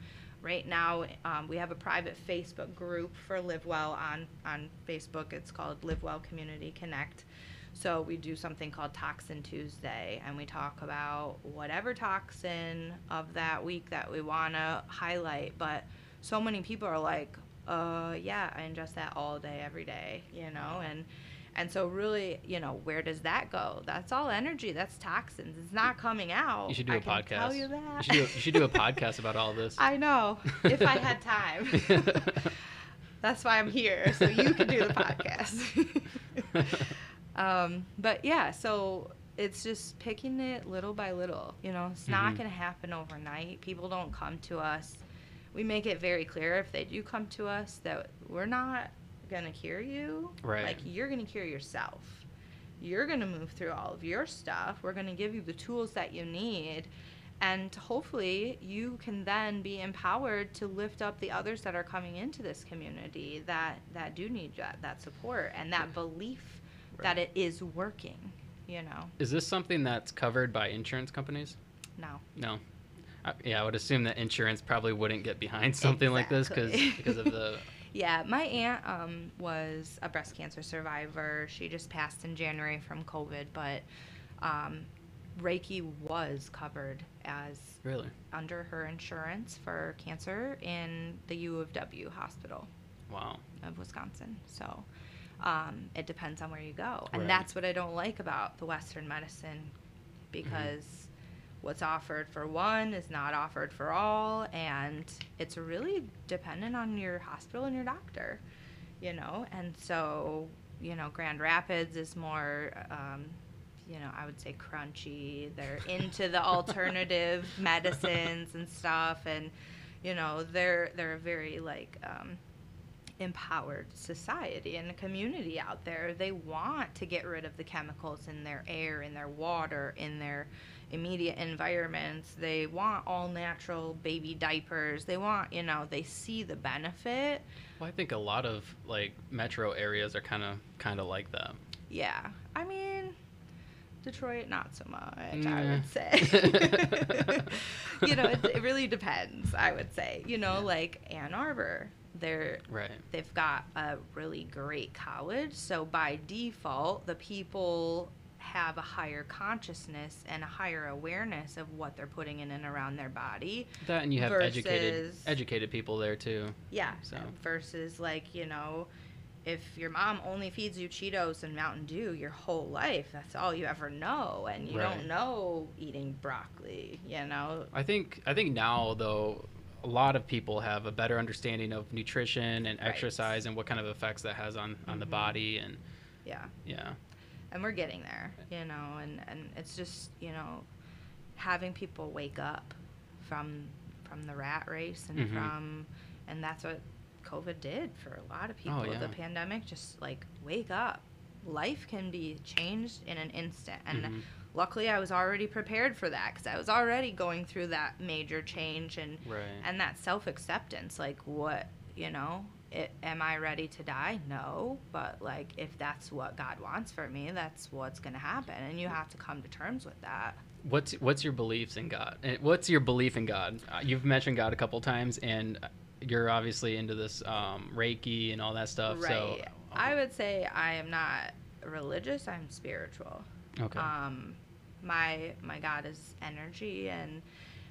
Right now, um, we have a private Facebook group for Live Well on, on Facebook. It's called Live Well Community Connect. So we do something called Toxin Tuesday, and we talk about whatever toxin of that week that we want to highlight. But so many people are like, uh, yeah, I ingest that all day, every day, you know, and and so really, you know, where does that go? That's all energy. That's toxins. It's not coming out. You should do I a podcast. Tell you that. You should do, you should do a podcast about all this. I know. If I had time. That's why I'm here, so you can do the podcast. um, but yeah, so it's just picking it little by little. You know, it's not Mhm. going to happen overnight. People don't come to us. We make it very clear if they do come to us that we're not going to cure you. Right. Like, you're going to cure yourself. You're going to move through all of your stuff. We're going to give you the tools that you need. And hopefully, you can then be empowered to lift up the others that are coming into this community that, that do need that, that support and that belief that it is working, you know? Is this something that's covered by insurance companies? No. No. Uh, yeah, I would assume that insurance probably wouldn't get behind something like this because because of the Yeah, my aunt um, was a breast cancer survivor. She just passed in January from COVID, but um, Reiki was covered as really. under her insurance for cancer in the U of W hospital Wow. of Wisconsin. So um, it depends on where you go. And Right. that's what I don't like about the Western medicine because what's offered for one is not offered for all. And it's really dependent on your hospital and your doctor, you know? And so, you know, Grand Rapids is more. Um, you know, I would say crunchy. They're into the alternative medicines and stuff, and you know, they're they're a very like um, empowered society and a community out there. They want to get rid of the chemicals in their air, in their water, in their immediate environments. They want all natural baby diapers. They want, you know, they see the benefit. Well, I think a lot of like metro areas are kind of kind of like that. Yeah. I mean, Detroit, not so much, I mm. would say. you know, it, it really depends, I would say. You know, Yeah. like Ann Arbor, they're Right. they've got a really great college so by default the people have a higher consciousness and a higher awareness of what they're putting in and around their body That and you have educated educated people there too. yeah So- versus like you know if your mom only feeds you cheetos and mountain dew your whole life that's all you ever know and you Right. don't know eating broccoli you know I think I think now though a lot of people have a better understanding of nutrition and Right. exercise and what kind of effects that has on on the Mhm. body and yeah yeah. and we're getting there you know and and it's just you know having people wake up from from the rat race and Mhm. from and that's what covid did for a lot of people Oh, yeah. the pandemic just like wake up life can be changed in an instant and Mhm. Luckily i was already prepared for that because i was already going through that major change and Right. and that self-acceptance like what you know it, am i ready to die no but like if that's what god wants for me that's what's going to happen and you have to come to terms with that What's what's your beliefs in God? And What's your belief in God? Uh, you've mentioned God a couple times, and you're obviously into this um, Reiki and all that stuff. So right i would say i am not religious i'm spiritual okay. um my my god is energy and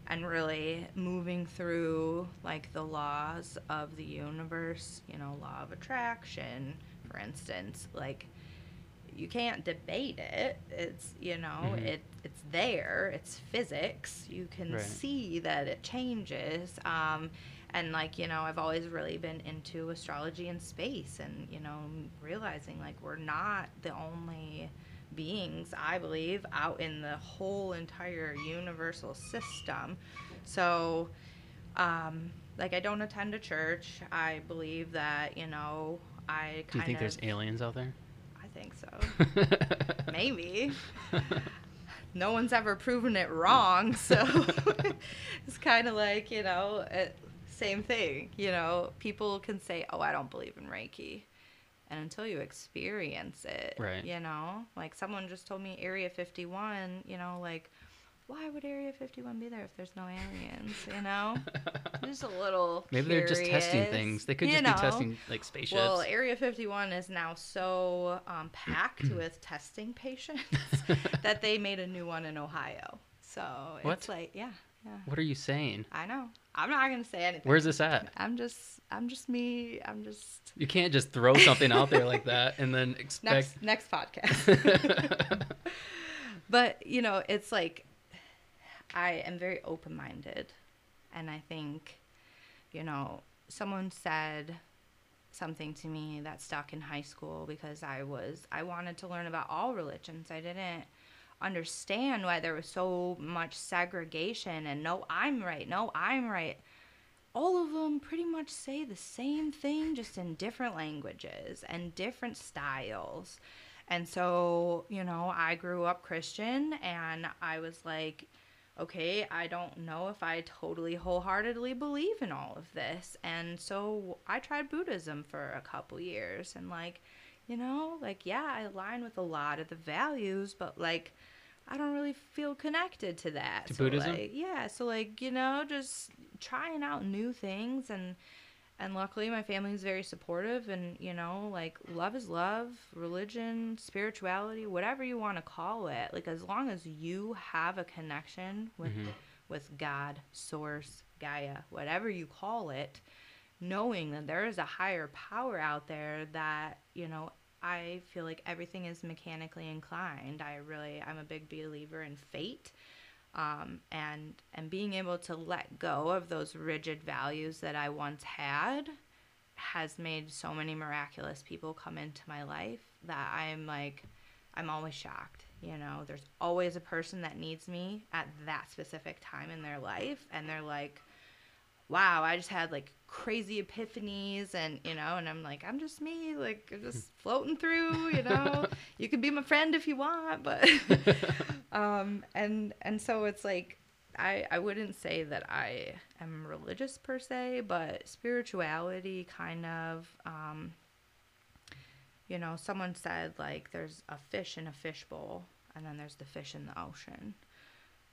and really moving through like the laws of the universe you know law of attraction for instance like you can't debate it it's you know Mhm. it it's there it's physics you can Right. see that it changes um and like you know i've always really been into astrology and space and you know realizing like we're not the only beings i believe out in the whole entire universal system. So um like i don't attend a church. I believe that you know i kind of. Do you think of there's aliens out there? i think so. Maybe. No one's ever proven it wrong so it's kind of like you know it, same thing you know. People can say oh i don't believe in reiki and until you experience it Right. you know like someone just told me area 51 you know like why would area 51 be there if there's no aliens you know just a little Maybe they're just testing things. They could you just know? be testing like spaceships. Well, Area 51 is now so um, packed with testing patients that they made a new one in Ohio. So What? it's like, yeah, yeah. what are you saying? I know. I'm not gonna say anything. Where's this at? I'm just, I'm just me. I'm just You can't just throw something out there like that and then expect. next next podcast. but you know, it's like I am very open minded, and I think, you know, someone said something to me that stuck in high school because I was I wanted to learn about all religions. I didn't understand why there was so much segregation and no I'm right, no I'm right. All of them pretty much say the same thing just in different languages and different styles. And so, you know, I grew up Christian and I was like, okay, I don't know if I totally wholeheartedly believe in all of this. And so I tried Buddhism for a couple years and like, you know, like yeah, I align with a lot of the values, but like I don't really feel connected to that. To So, Buddhism? like, yeah, so like, you know, just trying out new things and and luckily my family is very supportive and you know like love is love religion spirituality whatever you want to call it like as long as you have a connection with Mhm. with god source gaia whatever you call it knowing that there is a higher power out there that you know i feel like everything is mechanically inclined. I really i'm a big believer in fate um, and and being able to let go of those rigid values that I once had has made so many miraculous people come into my life that I'm like I'm always shocked, You know, there's always a person that needs me at that specific time in their life, and they're like, wow, I just had like crazy epiphanies and you know, and I'm like, I'm just me, like I'm just floating through, you know. you can be my friend if you want, but um and and so it's like I I wouldn't say that I am religious per se, but spirituality kind of um you know, someone said like there's a fish in a fishbowl and then there's the fish in the ocean.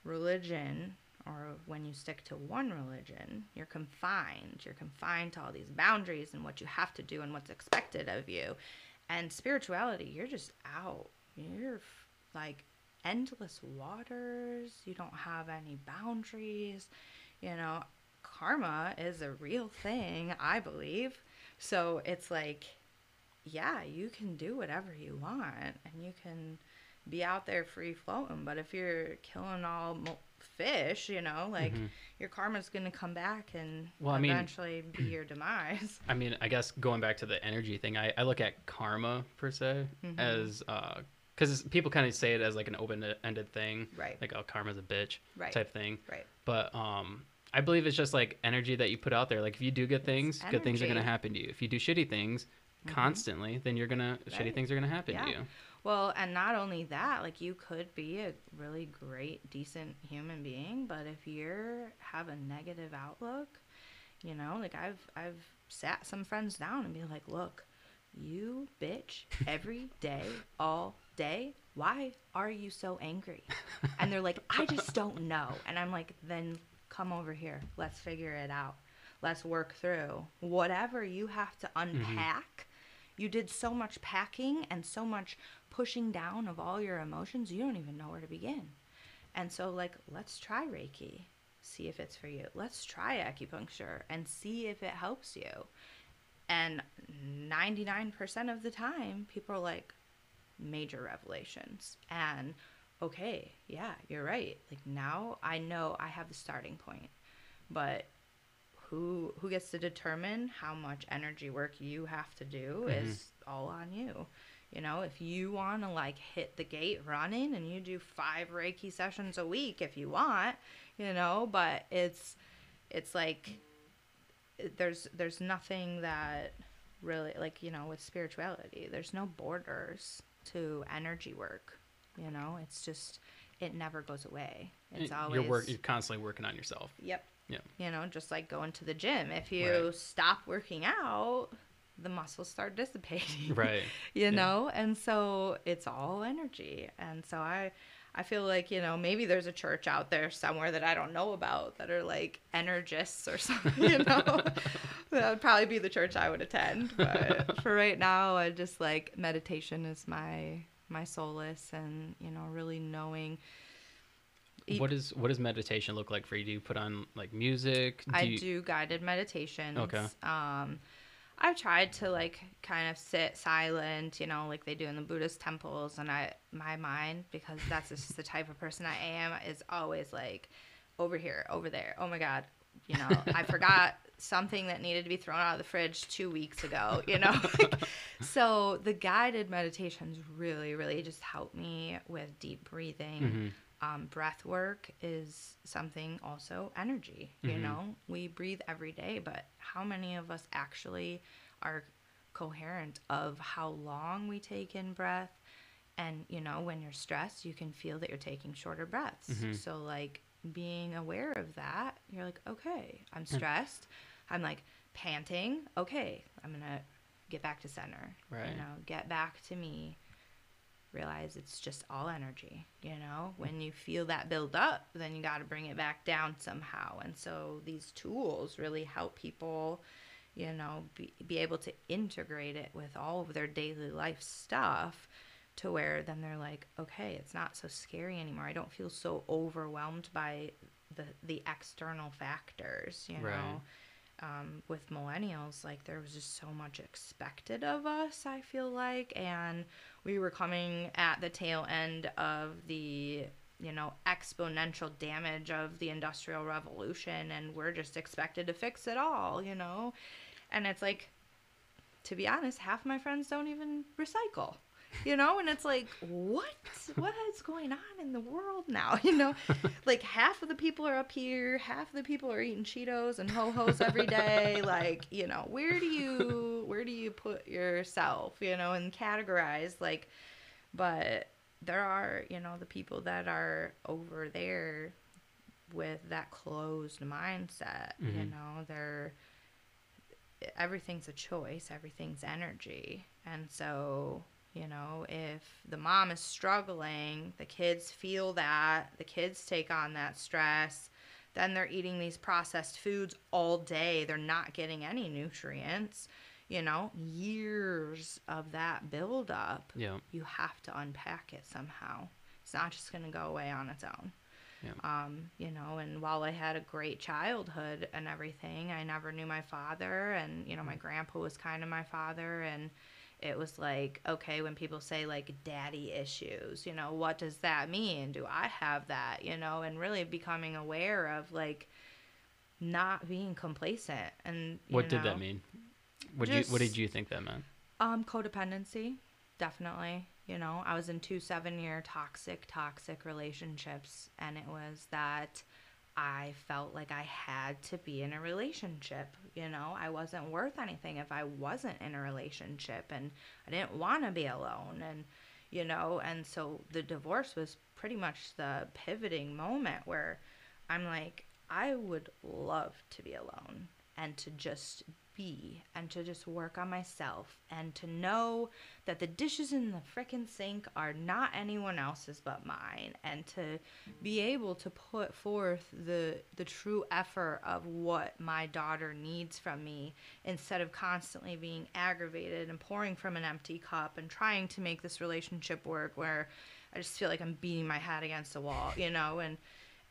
Religion or when you stick to one religion, you're confined. You're confined to all these boundaries and what you have to do and what's expected of you. And spirituality, you're just out. You're like endless waters. You don't have any boundaries. You know, karma is a real thing, I believe. So it's like, yeah, you can do whatever you want and you can be out there free floating. But if you're killing all fish, you know, like mm-hmm. your karma's going to come back and well, eventually mean, be your demise. I mean, I guess going back to the energy thing, I, I look at karma per se mm-hmm. as because uh, people kind of say it as like an open-ended thing, right? Like oh, karma's a bitch, right. type thing, right? But um, I believe it's just like energy that you put out there. Like if you do good things, good things are gonna happen to you. If you do shitty things mm-hmm. constantly, then you're gonna right. shitty things are gonna happen yeah. to you. Well, and not only that, like you could be a really great, decent human being, but if you're have a negative outlook, you know, like I've I've sat some friends down and be like, look, you bitch every day, all day. Why are you so angry? And they're like, I just don't know. And I'm like, then come over here. Let's figure it out. Let's work through whatever you have to mm-hmm. unpack. Mm-hmm. You did so much packing and so much pushing down of all your emotions, you don't even know where to begin. And so, like, let's try Reiki, see if it's for you. Let's try acupuncture and see if it helps you. And 99% of the time, people are like, major revelations. And okay, yeah, you're right. Like, now I know I have the starting point. But who who gets to determine how much energy work you have to do mm-hmm. is all on you. You know, if you want to like hit the gate running and you do five Reiki sessions a week if you want, you know, but it's it's like there's there's nothing that really like, you know, with spirituality, there's no borders to energy work. You know, it's just it never goes away. It's always you're work you're constantly working on yourself. Yep. Yeah. You know, just like going to the gym. If you right. stop working out, the muscles start dissipating. Right. you yeah. know, and so it's all energy. And so I I feel like, you know, maybe there's a church out there somewhere that I don't know about that are like energists or something, you know. that would probably be the church I would attend. But for right now, I just like meditation is my my solace and, you know, really knowing what is what does meditation look like for you? Do you put on like music? Do I you... do guided meditations. Okay. Um I've tried to like kind of sit silent, you know, like they do in the Buddhist temples, and I my mind because that's just the type of person I am is always like over here, over there. Oh my god, you know, I forgot something that needed to be thrown out of the fridge two weeks ago, you know. so the guided meditations really, really just help me with deep breathing. Mm-hmm um, breath work is something also energy. You mm-hmm. know, we breathe every day, but how many of us actually are coherent of how long we take in breath? And, you know, when you're stressed, you can feel that you're taking shorter breaths. Mm-hmm. So, like, being aware of that, you're like, okay, I'm stressed. I'm like panting. Okay, I'm to get back to center. Right. You know, get back to me realize it's just all energy you know? When you feel that build up then you got to bring it back down somehow. And so these tools really help people you know be, be able to integrate it with all of their daily life stuff to where then they're like okay it's not so scary anymore. I don't feel so overwhelmed by the the external factors you right. know um, with millennials, like there was just so much expected of us, I feel like. And we were coming at the tail end of the, you know, exponential damage of the Industrial Revolution, and we're just expected to fix it all, you know? And it's like, to be honest, half my friends don't even recycle. You know, and it's like, what? What is going on in the world now? You know, like half of the people are up here, half of the people are eating Cheetos and ho hos every day. Like, you know, where do you where do you put yourself, you know, and categorize like but there are, you know, the people that are over there with that closed mindset, you Mhm. know, they're everything's a choice, everything's energy. And so, you know, if the mom is struggling, the kids feel that, the kids take on that stress, then they're eating these processed foods all day. They're not getting any nutrients. You know, years of that buildup, Yeah. you have to unpack it somehow. It's not just going to go away on its own. Yeah. Um, you know, and while I had a great childhood and everything, I never knew my father, and you know, my grandpa was kind of my father, and it was like, okay, when people say like daddy issues, you know, what does that mean? Do I have that? You know, and really becoming aware of like not being complacent and What did that mean? What did you What did you think that meant? um, codependency, definitely. You know, I was in two seven year toxic, toxic relationships, and it was that I felt like I had to be in a relationship. You know, I wasn't worth anything if I wasn't in a relationship, and I didn't want to be alone. And, you know, and so the divorce was pretty much the pivoting moment where I'm like, I would love to be alone and to just be and to just work on myself and to know that the dishes in the frickin' sink are not anyone else's but mine and to be able to put forth the the true effort of what my daughter needs from me instead of constantly being aggravated and pouring from an empty cup and trying to make this relationship work where I just feel like I'm beating my head against a wall, you know, and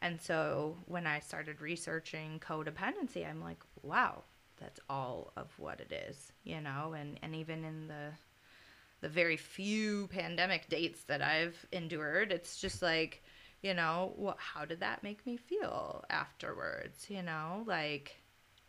and so when I started researching codependency, I'm like, wow, that's all of what it is, you know, and, and even in the the very few pandemic dates that I've endured, it's just like, you know, what how did that make me feel afterwards? You know, like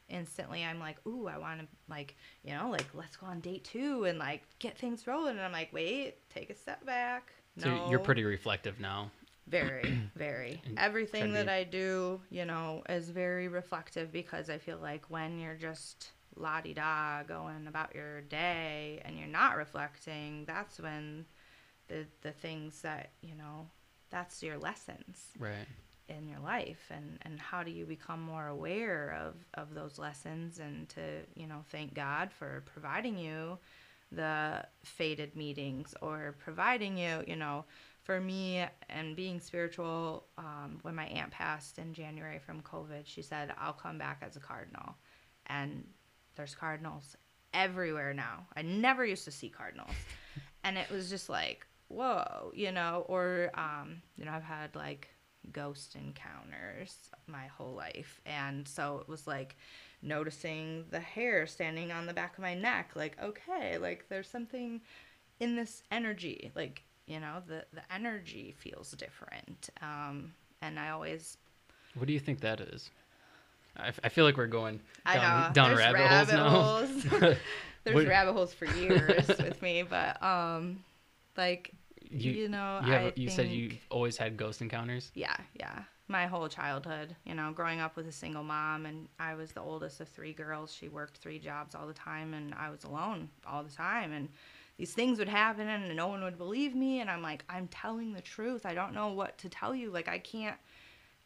instantly I'm like, ooh, I want to like, you know, like let's go on date two and like get things rolling. And I'm like, wait, take a step back. So you're pretty reflective now. Very, very. Everything to that I do, you know, is very reflective because I feel like when you're just la di da going about your day and you're not reflecting, that's when the the things that, you know, that's your lessons Right. in your life and and how do you become more aware of of those lessons and to you know thank god for providing you the faded meetings or providing you you know for me and being spiritual um, when my aunt passed in january from covid she said i'll come back as a cardinal. And there's cardinals everywhere now. I never used to see cardinals. And it was just like whoa you know? Or um, you know i've had like ghost encounters my whole life. And so it was like noticing the hair standing on the back of my neck like okay like there's something in this energy like you know the the energy feels different um and i always What do you think that is? I, f- I feel like we're going I down, know down there's rabbit, holes now. holes. there's What- rabbit holes for years with me but um like You, you, know you, have, you said you think- always had ghost encounters. Yeah, yeah. My whole childhood, you know, growing up with a single mom, and I was the oldest of three girls. She worked three jobs all the time, and I was alone all the time. And these things would happen, and no one would believe me. And I'm like, I'm telling the truth. I don't know what to tell you. Like, I can't,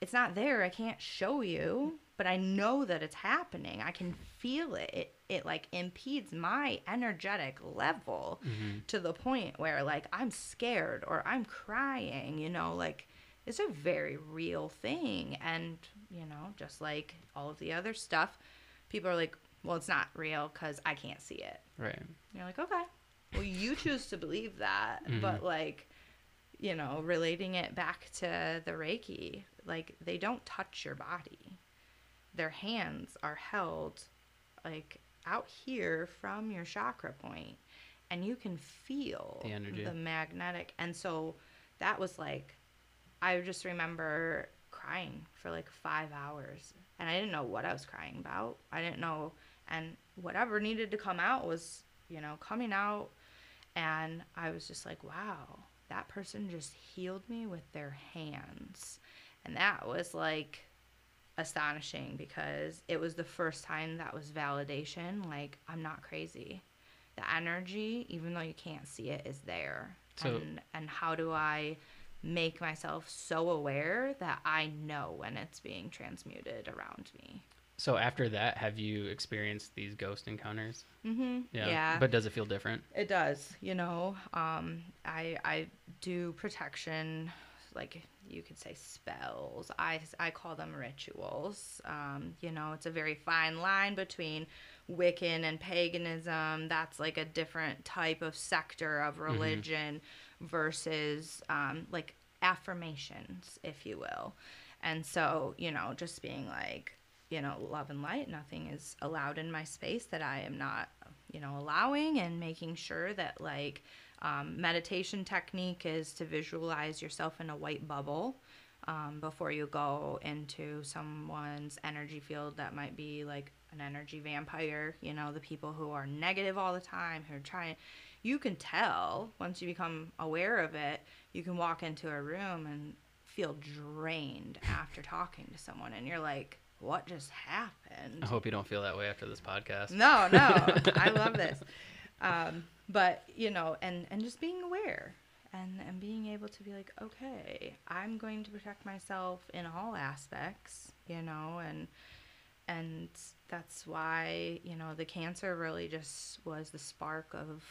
it's not there. I can't show you, but I know that it's happening. I can feel it. It, it like impedes my energetic level Mm-hmm. to the point where like I'm scared or I'm crying, you know, like it's a very real thing and you know, just like all of the other stuff, people are like, well, it's not real cuz I can't see it. Right. And you're like, okay. Well, you choose to believe that, Mhm. but like you know, relating it back to the Reiki, like they don't touch your body. Their hands are held like out here from your chakra point and you can feel The energy. the magnetic and so that was like I just remember crying for like 5 hours and I didn't know what I was crying about. I didn't know and whatever needed to come out was, you know, coming out And I was just like, wow, that person just healed me with their hands. And that was like astonishing because it was the first time that was validation like I'm not crazy. The energy, even though you can't see it, is there. So- and and how do I make myself so aware that I know when it's being transmuted around me? So after that, have you experienced these ghost encounters? Mhm. Yeah. yeah. But does it feel different? It does, you know. Um, I I do protection, like you could say spells. I I call them rituals. Um, you know, it's a very fine line between Wiccan and paganism. That's like a different type of sector of religion versus um, like affirmations, if you will. And so, you know, just being like, you know, love and light, nothing is allowed in my space that I am not, you know, allowing, and making sure that, like, um, meditation technique is to visualize yourself in a white bubble um, before you go into someone's energy field that might be like an energy vampire, you know, the people who are negative all the time, who are trying. You can tell once you become aware of it, you can walk into a room and feel drained after talking to someone, and you're like, what just happened? I hope you don't feel that way after this podcast. No, no, I love this. Um, but you know, and and just being aware and and being able to be like, okay, I'm going to protect myself in all aspects, you know, and and that's why you know the cancer really just was the spark of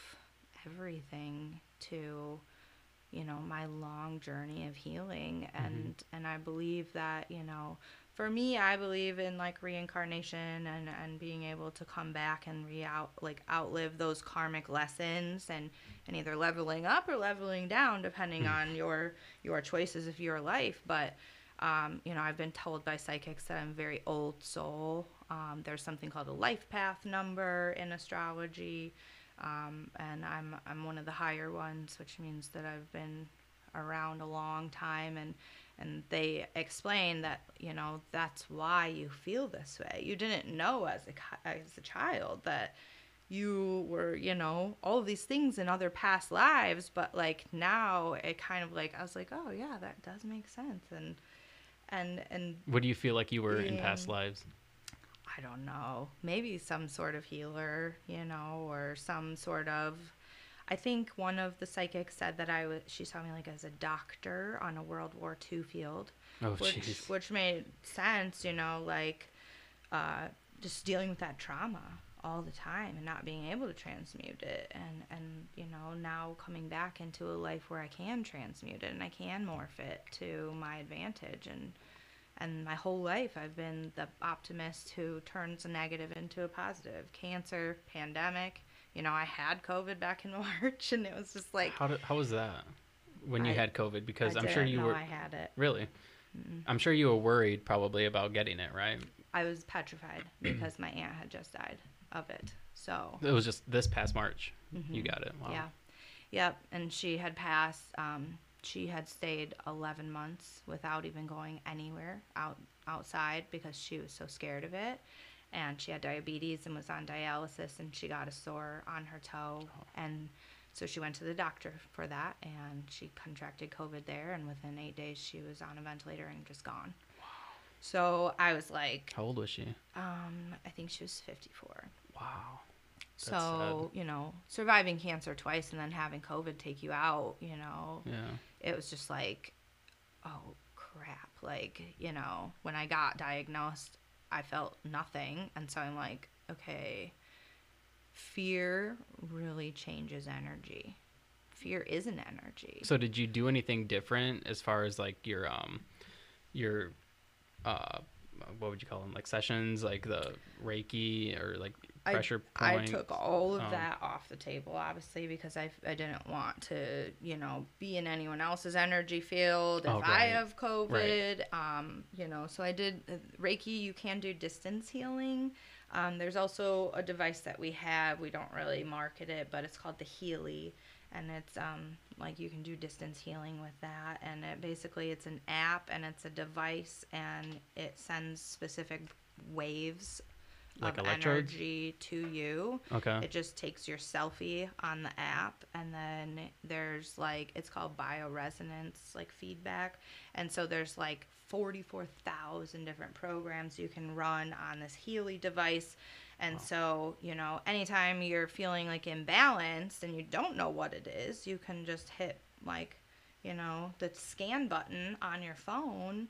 everything to you know my long journey of healing and and i believe that you know for me i believe in like reincarnation and and being able to come back and re out like outlive those karmic lessons and and either leveling up or leveling down depending on your your choices of your life. But um, you know i've been told by psychics that i'm very old soul. Um, there's something called a life path number in astrology. Um, and I'm I'm one of the higher ones, which means that I've been around a long time, and and they explain that you know that's why you feel this way. You didn't know as a as a child that you were you know all of these things in other past lives, but like now it kind of like I was like oh yeah that does make sense and and and What do you feel like you were in past lives? I don't know, maybe some sort of healer, you know, or some sort of. I think one of the psychics said that I was. She saw me like as a doctor on a World War II field, Oh, which jeez. which made sense, you know, like uh, just dealing with that trauma all the time and not being able to transmute it, and and you know now coming back into a life where I can transmute it and I can morph it to my advantage and and my whole life I've been the optimist who turns a negative into a positive. Cancer, pandemic, you know, I had COVID back in March and it was just like How did, how was that when you I- had COVID? Because I I'm sure you were I had it. really. I'm sure you were worried probably about getting it, right? I was petrified because my aunt had just died of it. So It was just this past March you got it. Wow. Mm-hmm. Yeah. Yep. And she had passed. Um, she had stayed 11 months without even going anywhere out outside because she was so scared of it. And she had diabetes and was on dialysis, and she got a sore on her toe. And so she went to the doctor for that, and she contracted COVID there. And within eight days, she was on a ventilator and just gone. So I was like, How old was she? um, I think she was 54. Wow. That's So, you know, surviving cancer twice and then having COVID take you out, you know, Yeah. it was just like, oh crap. Like, you know, when I got diagnosed, I felt nothing. And so I'm like, okay, fear really changes energy. Fear is an energy. So did you do anything different as far as like your um your uh what would you call them like sessions like the Reiki or like I- pressure I point? took all of Oh. that off the table, obviously, because I, I didn't want to, you know, be in anyone else's energy field. If Oh, I have COVID, um, you know, so I did uh, Reiki. You can do distance healing. Um, there's also a device that we have. We don't really market it, but it's called the Healy, and it's um, like you can do distance healing with that. And it basically it's an app and it's a device, and it sends specific waves Like of electrodes? energy to you. Okay. It just takes your selfie on the app, and then there's like it's called bioresonance, like feedback, and so there's like 44,000 different programs you can run on this Healy device. And so, you know, anytime you're feeling like imbalanced and you don't know what it is, you can just hit like, you know, the scan button on your phone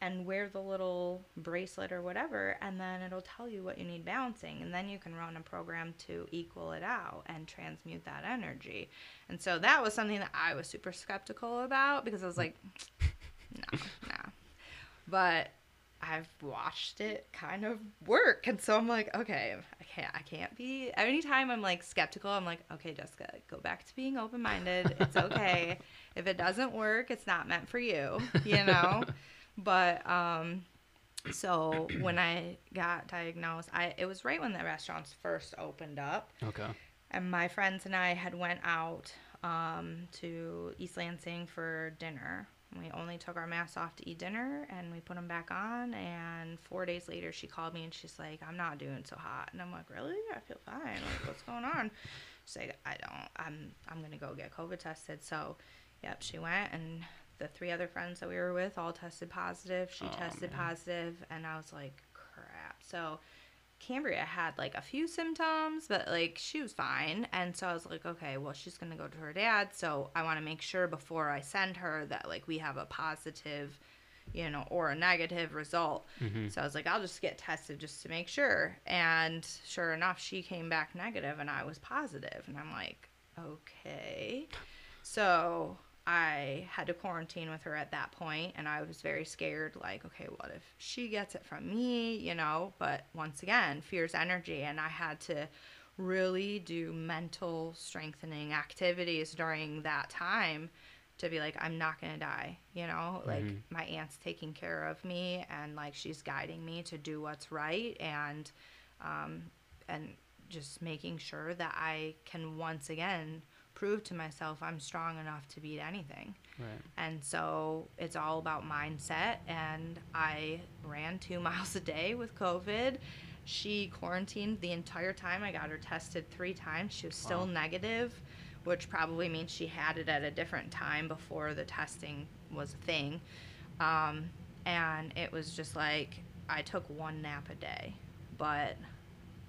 and wear the little bracelet or whatever, and then it'll tell you what you need balancing. And then you can run a program to equal it out and transmute that energy. And so that was something that I was super skeptical about because I was like, no, no. But I've watched it kind of work, and so I'm like, okay, I can't, I can't be. Anytime I'm like skeptical, I'm like, okay, Jessica, go back to being open minded. It's okay. if it doesn't work, it's not meant for you, you know. but um, so when I got diagnosed, I it was right when the restaurants first opened up Okay. and my friends and I had went out um, to East Lansing for dinner. We only took our masks off to eat dinner, and we put them back on. And four days later, she called me and she's like, "I'm not doing so hot." And I'm like, "Really? I feel fine. Like, what's going on?" She's like, "I don't. I'm. I'm gonna go get COVID tested." So, yep, she went, and the three other friends that we were with all tested positive. She Oh, tested man. positive, and I was like, "Crap." So Cambria had like a few symptoms, but like she was fine. And so I was like, okay, well, she's going to go to her dad. So I want to make sure before I send her that like we have a positive, you know, or a negative result. hmm So I was like, I'll just get tested just to make sure. And sure enough, she came back negative and I was positive. And I'm like, okay. So I had to quarantine with her at that point, and I was very scared. Like, okay, what if she gets it from me, you know? But once again, fear's energy, and I had to really do mental strengthening activities during that time to be like, I'm not gonna die, you know? Like, Mhm. my aunt's taking care of me, and like, she's guiding me to do what's right, and, um, and just making sure that I can once again prove to myself I'm strong enough to beat anything. Right. And so it's all about mindset. And I ran two miles a day with COVID. She quarantined the entire time. I got her tested three times. She was still Wow. negative, which probably means she had it at a different time before the testing was a thing. Um, and it was just like I took one nap a day. But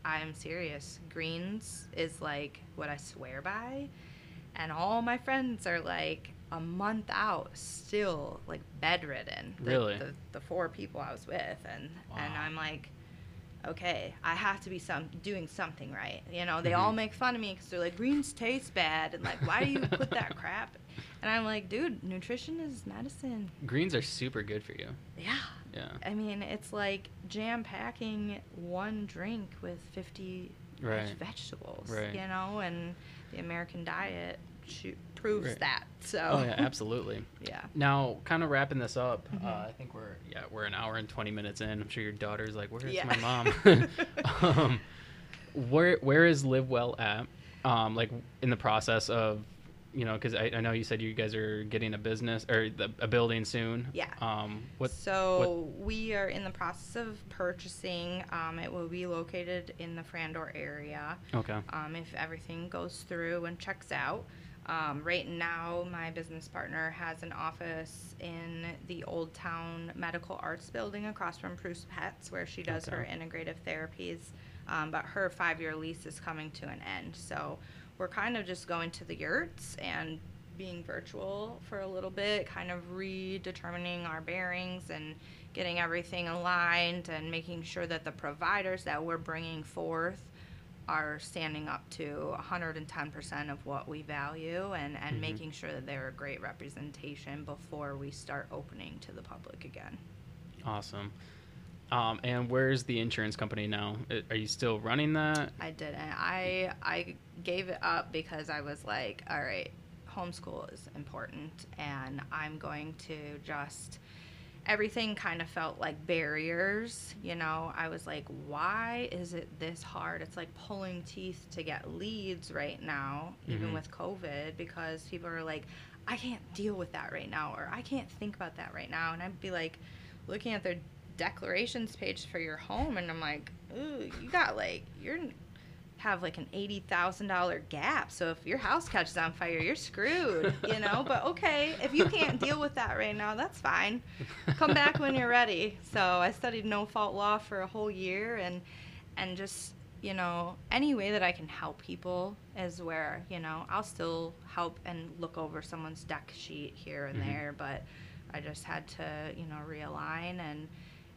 I'm serious. Greens is like what I swear by and all my friends are like a month out still like bedridden the, Really? the, the four people i was with and and i'm like okay i have to be some doing something right you know they all Mhm. make fun of me because they're like greens taste bad and like why do you put that crap and i'm like dude nutrition is medicine Greens are super good for you. yeah Yeah. i mean it's like jam packing one drink with 50 Right. vegetables Right. you know and the american diet sho- proves Right. that so Oh yeah, absolutely. yeah Now, kind of wrapping this up, Mhm. uh, I think we're yeah we're an hour and twenty minutes in. I'm sure your daughter's like, "Where's Yeah. my mom?" um, where where is Live Well at? Um, like in the process of, you know, because I, I know you said you guys are getting a business or the, a building soon. Yeah. Um, what? so we are in the process of purchasing um, it will be located in the frandor area Okay. um, if everything goes through and checks out. Um, right now, my business partner has an office in the Old Town Medical Arts Building across from Preuss Pets, where she does her integrative therapies. Um, but her five year lease is coming to an end. So we're kind of just going to the yurts and being virtual for a little bit, kind of redetermining our bearings and getting everything aligned and making sure that the providers that we're bringing forth are standing up to 110% of what we value and, and Mhm. making sure that they're a great representation before we start opening to the public again. Awesome. Um, and where's the insurance company now? Are you still running that? I didn't. I I gave it up because I was like, all right, homeschool is important, and I'm going to just. Everything kind of felt like barriers, you know. I was like, why is it this hard? It's like pulling teeth to get leads right now, even Mhm. with COVID, because people are like, I can't deal with that right now, or I can't think about that right now. And I'd be like, looking at their declarations page for your home, and I'm like, ooh, you got like you're have like an eighty thousand dollar gap. So if your house catches on fire, you're screwed, you know. But okay, if you can't deal with that right now, that's fine. Come back when you're ready. So I studied no fault law for a whole year, and and just you know any way that I can help people is where you know I'll still help and look over someone's deck sheet here and Mhm. there, but I just had to you know realign and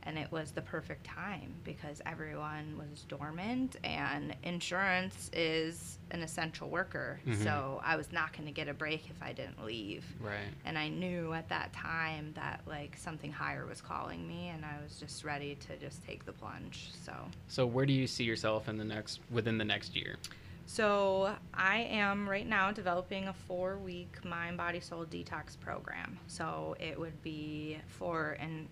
and it was the perfect time because everyone was dormant and insurance is an essential worker Mhm. so i was not going to get a break if i didn't leave Right. and i knew at that time that like something higher was calling me and i was just ready to just take the plunge so So where do you see yourself in the next within the next year? So I am right now developing a four week mind body soul detox program. So it would be for and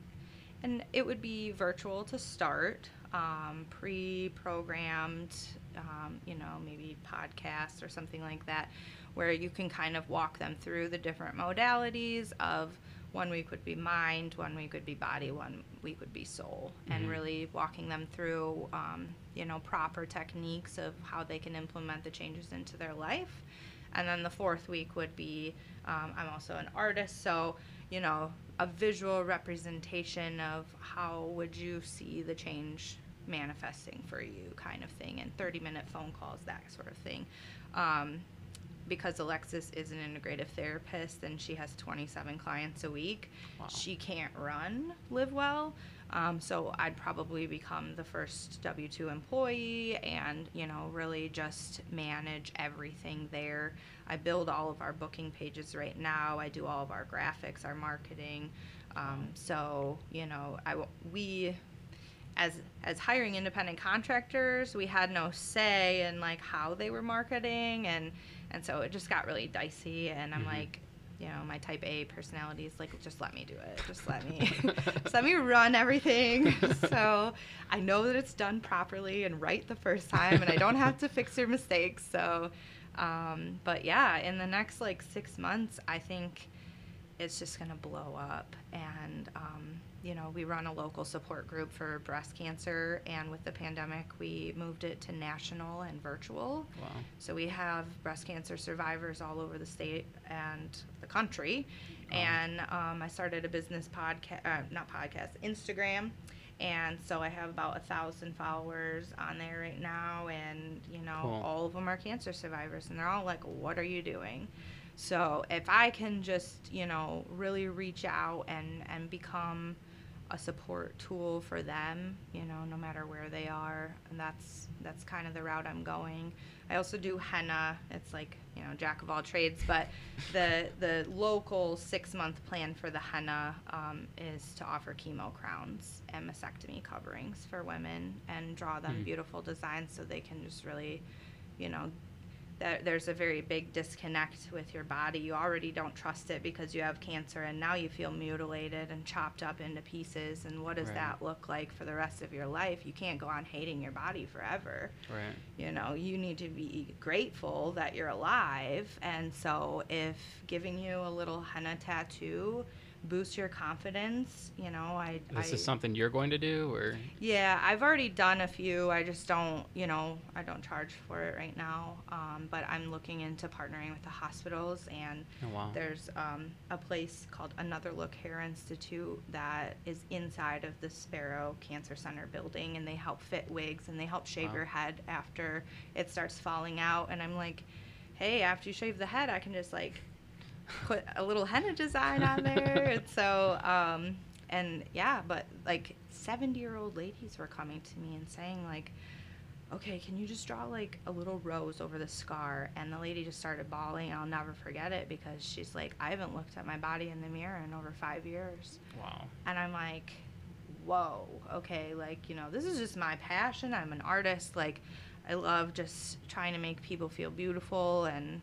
and it would be virtual to start, um, pre-programmed, um, you know, maybe podcasts or something like that, where you can kind of walk them through the different modalities of one week would be mind, one week would be body, one week would be soul, and Mhm. really walking them through, um, you know, proper techniques of how they can implement the changes into their life. And then the fourth week would be, um, I'm also an artist, so, you know, a visual representation of how would you see the change manifesting for you kind of thing, and 30 minute phone calls, that sort of thing. Um, because Alexis is an integrative therapist and she has 27 clients a week, Wow. she can't run Live Well. Um, so I'd probably become the first W 2 employee and, you know, really just manage everything there. I build all of our booking pages right now. I do all of our graphics, our marketing. Um, so, you know, I, we, as as hiring independent contractors, we had no say in like how they were marketing and and so it just got really dicey and I'm Mhm. like, you know, my type A personality is like just let me do it. Just let me just let me run everything. so I know that it's done properly and right the first time and I don't have to fix your mistakes. So um, but yeah, in the next like six months I think it's just going to blow up. And, um, you know, we run a local support group for breast cancer, and with the pandemic, we moved it to national and virtual. Wow. So we have breast cancer survivors all over the state and the country. And um, I started a business podcast, uh, not podcast, Instagram. And so I have about a thousand followers on there right now, and you know, Cool. all of them are cancer survivors, and they're all like, "What are you doing?" So if I can just, you know, really reach out and and become a support tool for them, you know, no matter where they are, and that's that's kind of the route I'm going. I also do henna. It's like, you know, jack of all trades, but the the local six month plan for the henna um, is to offer chemo crowns and mastectomy coverings for women and draw them Hmm. beautiful designs so they can just really, you know, that there's a very big disconnect with your body. You already don't trust it because you have cancer, and now you feel mutilated and chopped up into pieces. And what does Right. that look like for the rest of your life? You can't go on hating your body forever. Right. You know, you need to be grateful that you're alive. And so, if giving you a little henna tattoo boosts your confidence, you know, I. This I, is something you're going to do, or yeah, I've already done a few. I just don't, you know, I don't charge for it right now. Um, but I'm looking into partnering with the hospitals, and oh wow. there's um, a place called Another Look Hair Institute that is inside of the Sparrow Cancer Center building, and they help fit wigs and they help shave Wow. your head after it starts falling out. And I'm like, hey, after you shave the head, I can just like put a little henna design on there. and so, um, and yeah, but like 70 year old ladies were coming to me and saying, like, okay, can you just draw like a little rose over the scar? And the lady just started bawling. I'll never forget it because she's like, I haven't looked at my body in the mirror in over five years. wow. And I'm like, whoa, okay, like, you know, this is just my passion. I'm an artist. Like, I love just trying to make people feel beautiful and,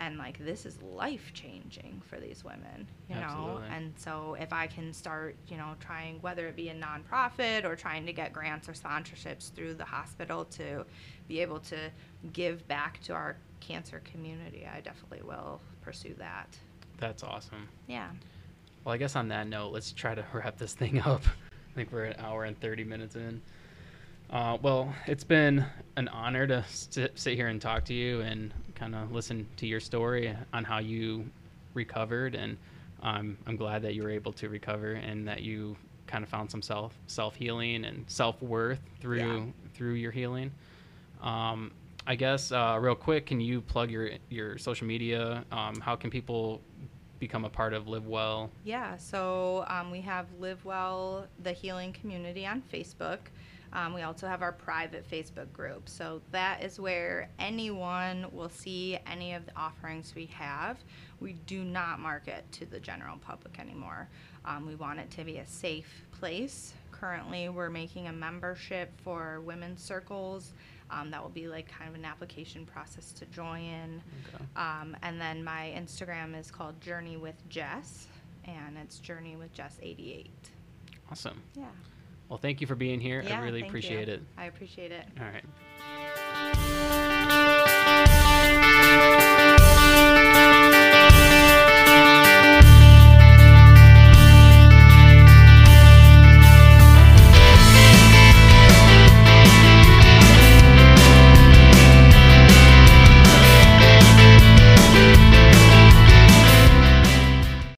and like, this is life changing for these women, you know? And so if I can start, you know, trying, whether it be a nonprofit or trying to get grants or sponsorships through the hospital to be able to give back to our cancer community, I definitely will pursue that. That's awesome. Yeah. Well, I guess on that note, let's try to wrap this thing up. I think we're an hour and 30 minutes in. Uh, well, it's been an honor to sit here and talk to you and kind of listen to your story on how you recovered. And um, I'm glad that you were able to recover and that you kind of found some self self healing and self worth through Yeah. through your healing. Um, I guess uh, real quick, can you plug your your social media? Um, how can people become a part of Live Well? Yeah, so um, we have Live Well, the healing community on Facebook. Um, we also have our private Facebook group. So that is where anyone will see any of the offerings we have. We do not market to the general public anymore. Um, we want it to be a safe place. Currently, we're making a membership for women's circles. Um, that will be like kind of an application process to join. Okay. Um, and then my Instagram is called Journey with Jess, and it's Journey with Jess 88. Awesome. Yeah. Well, thank you for being here. yeah I really appreciate you. it. I appreciate it. All right.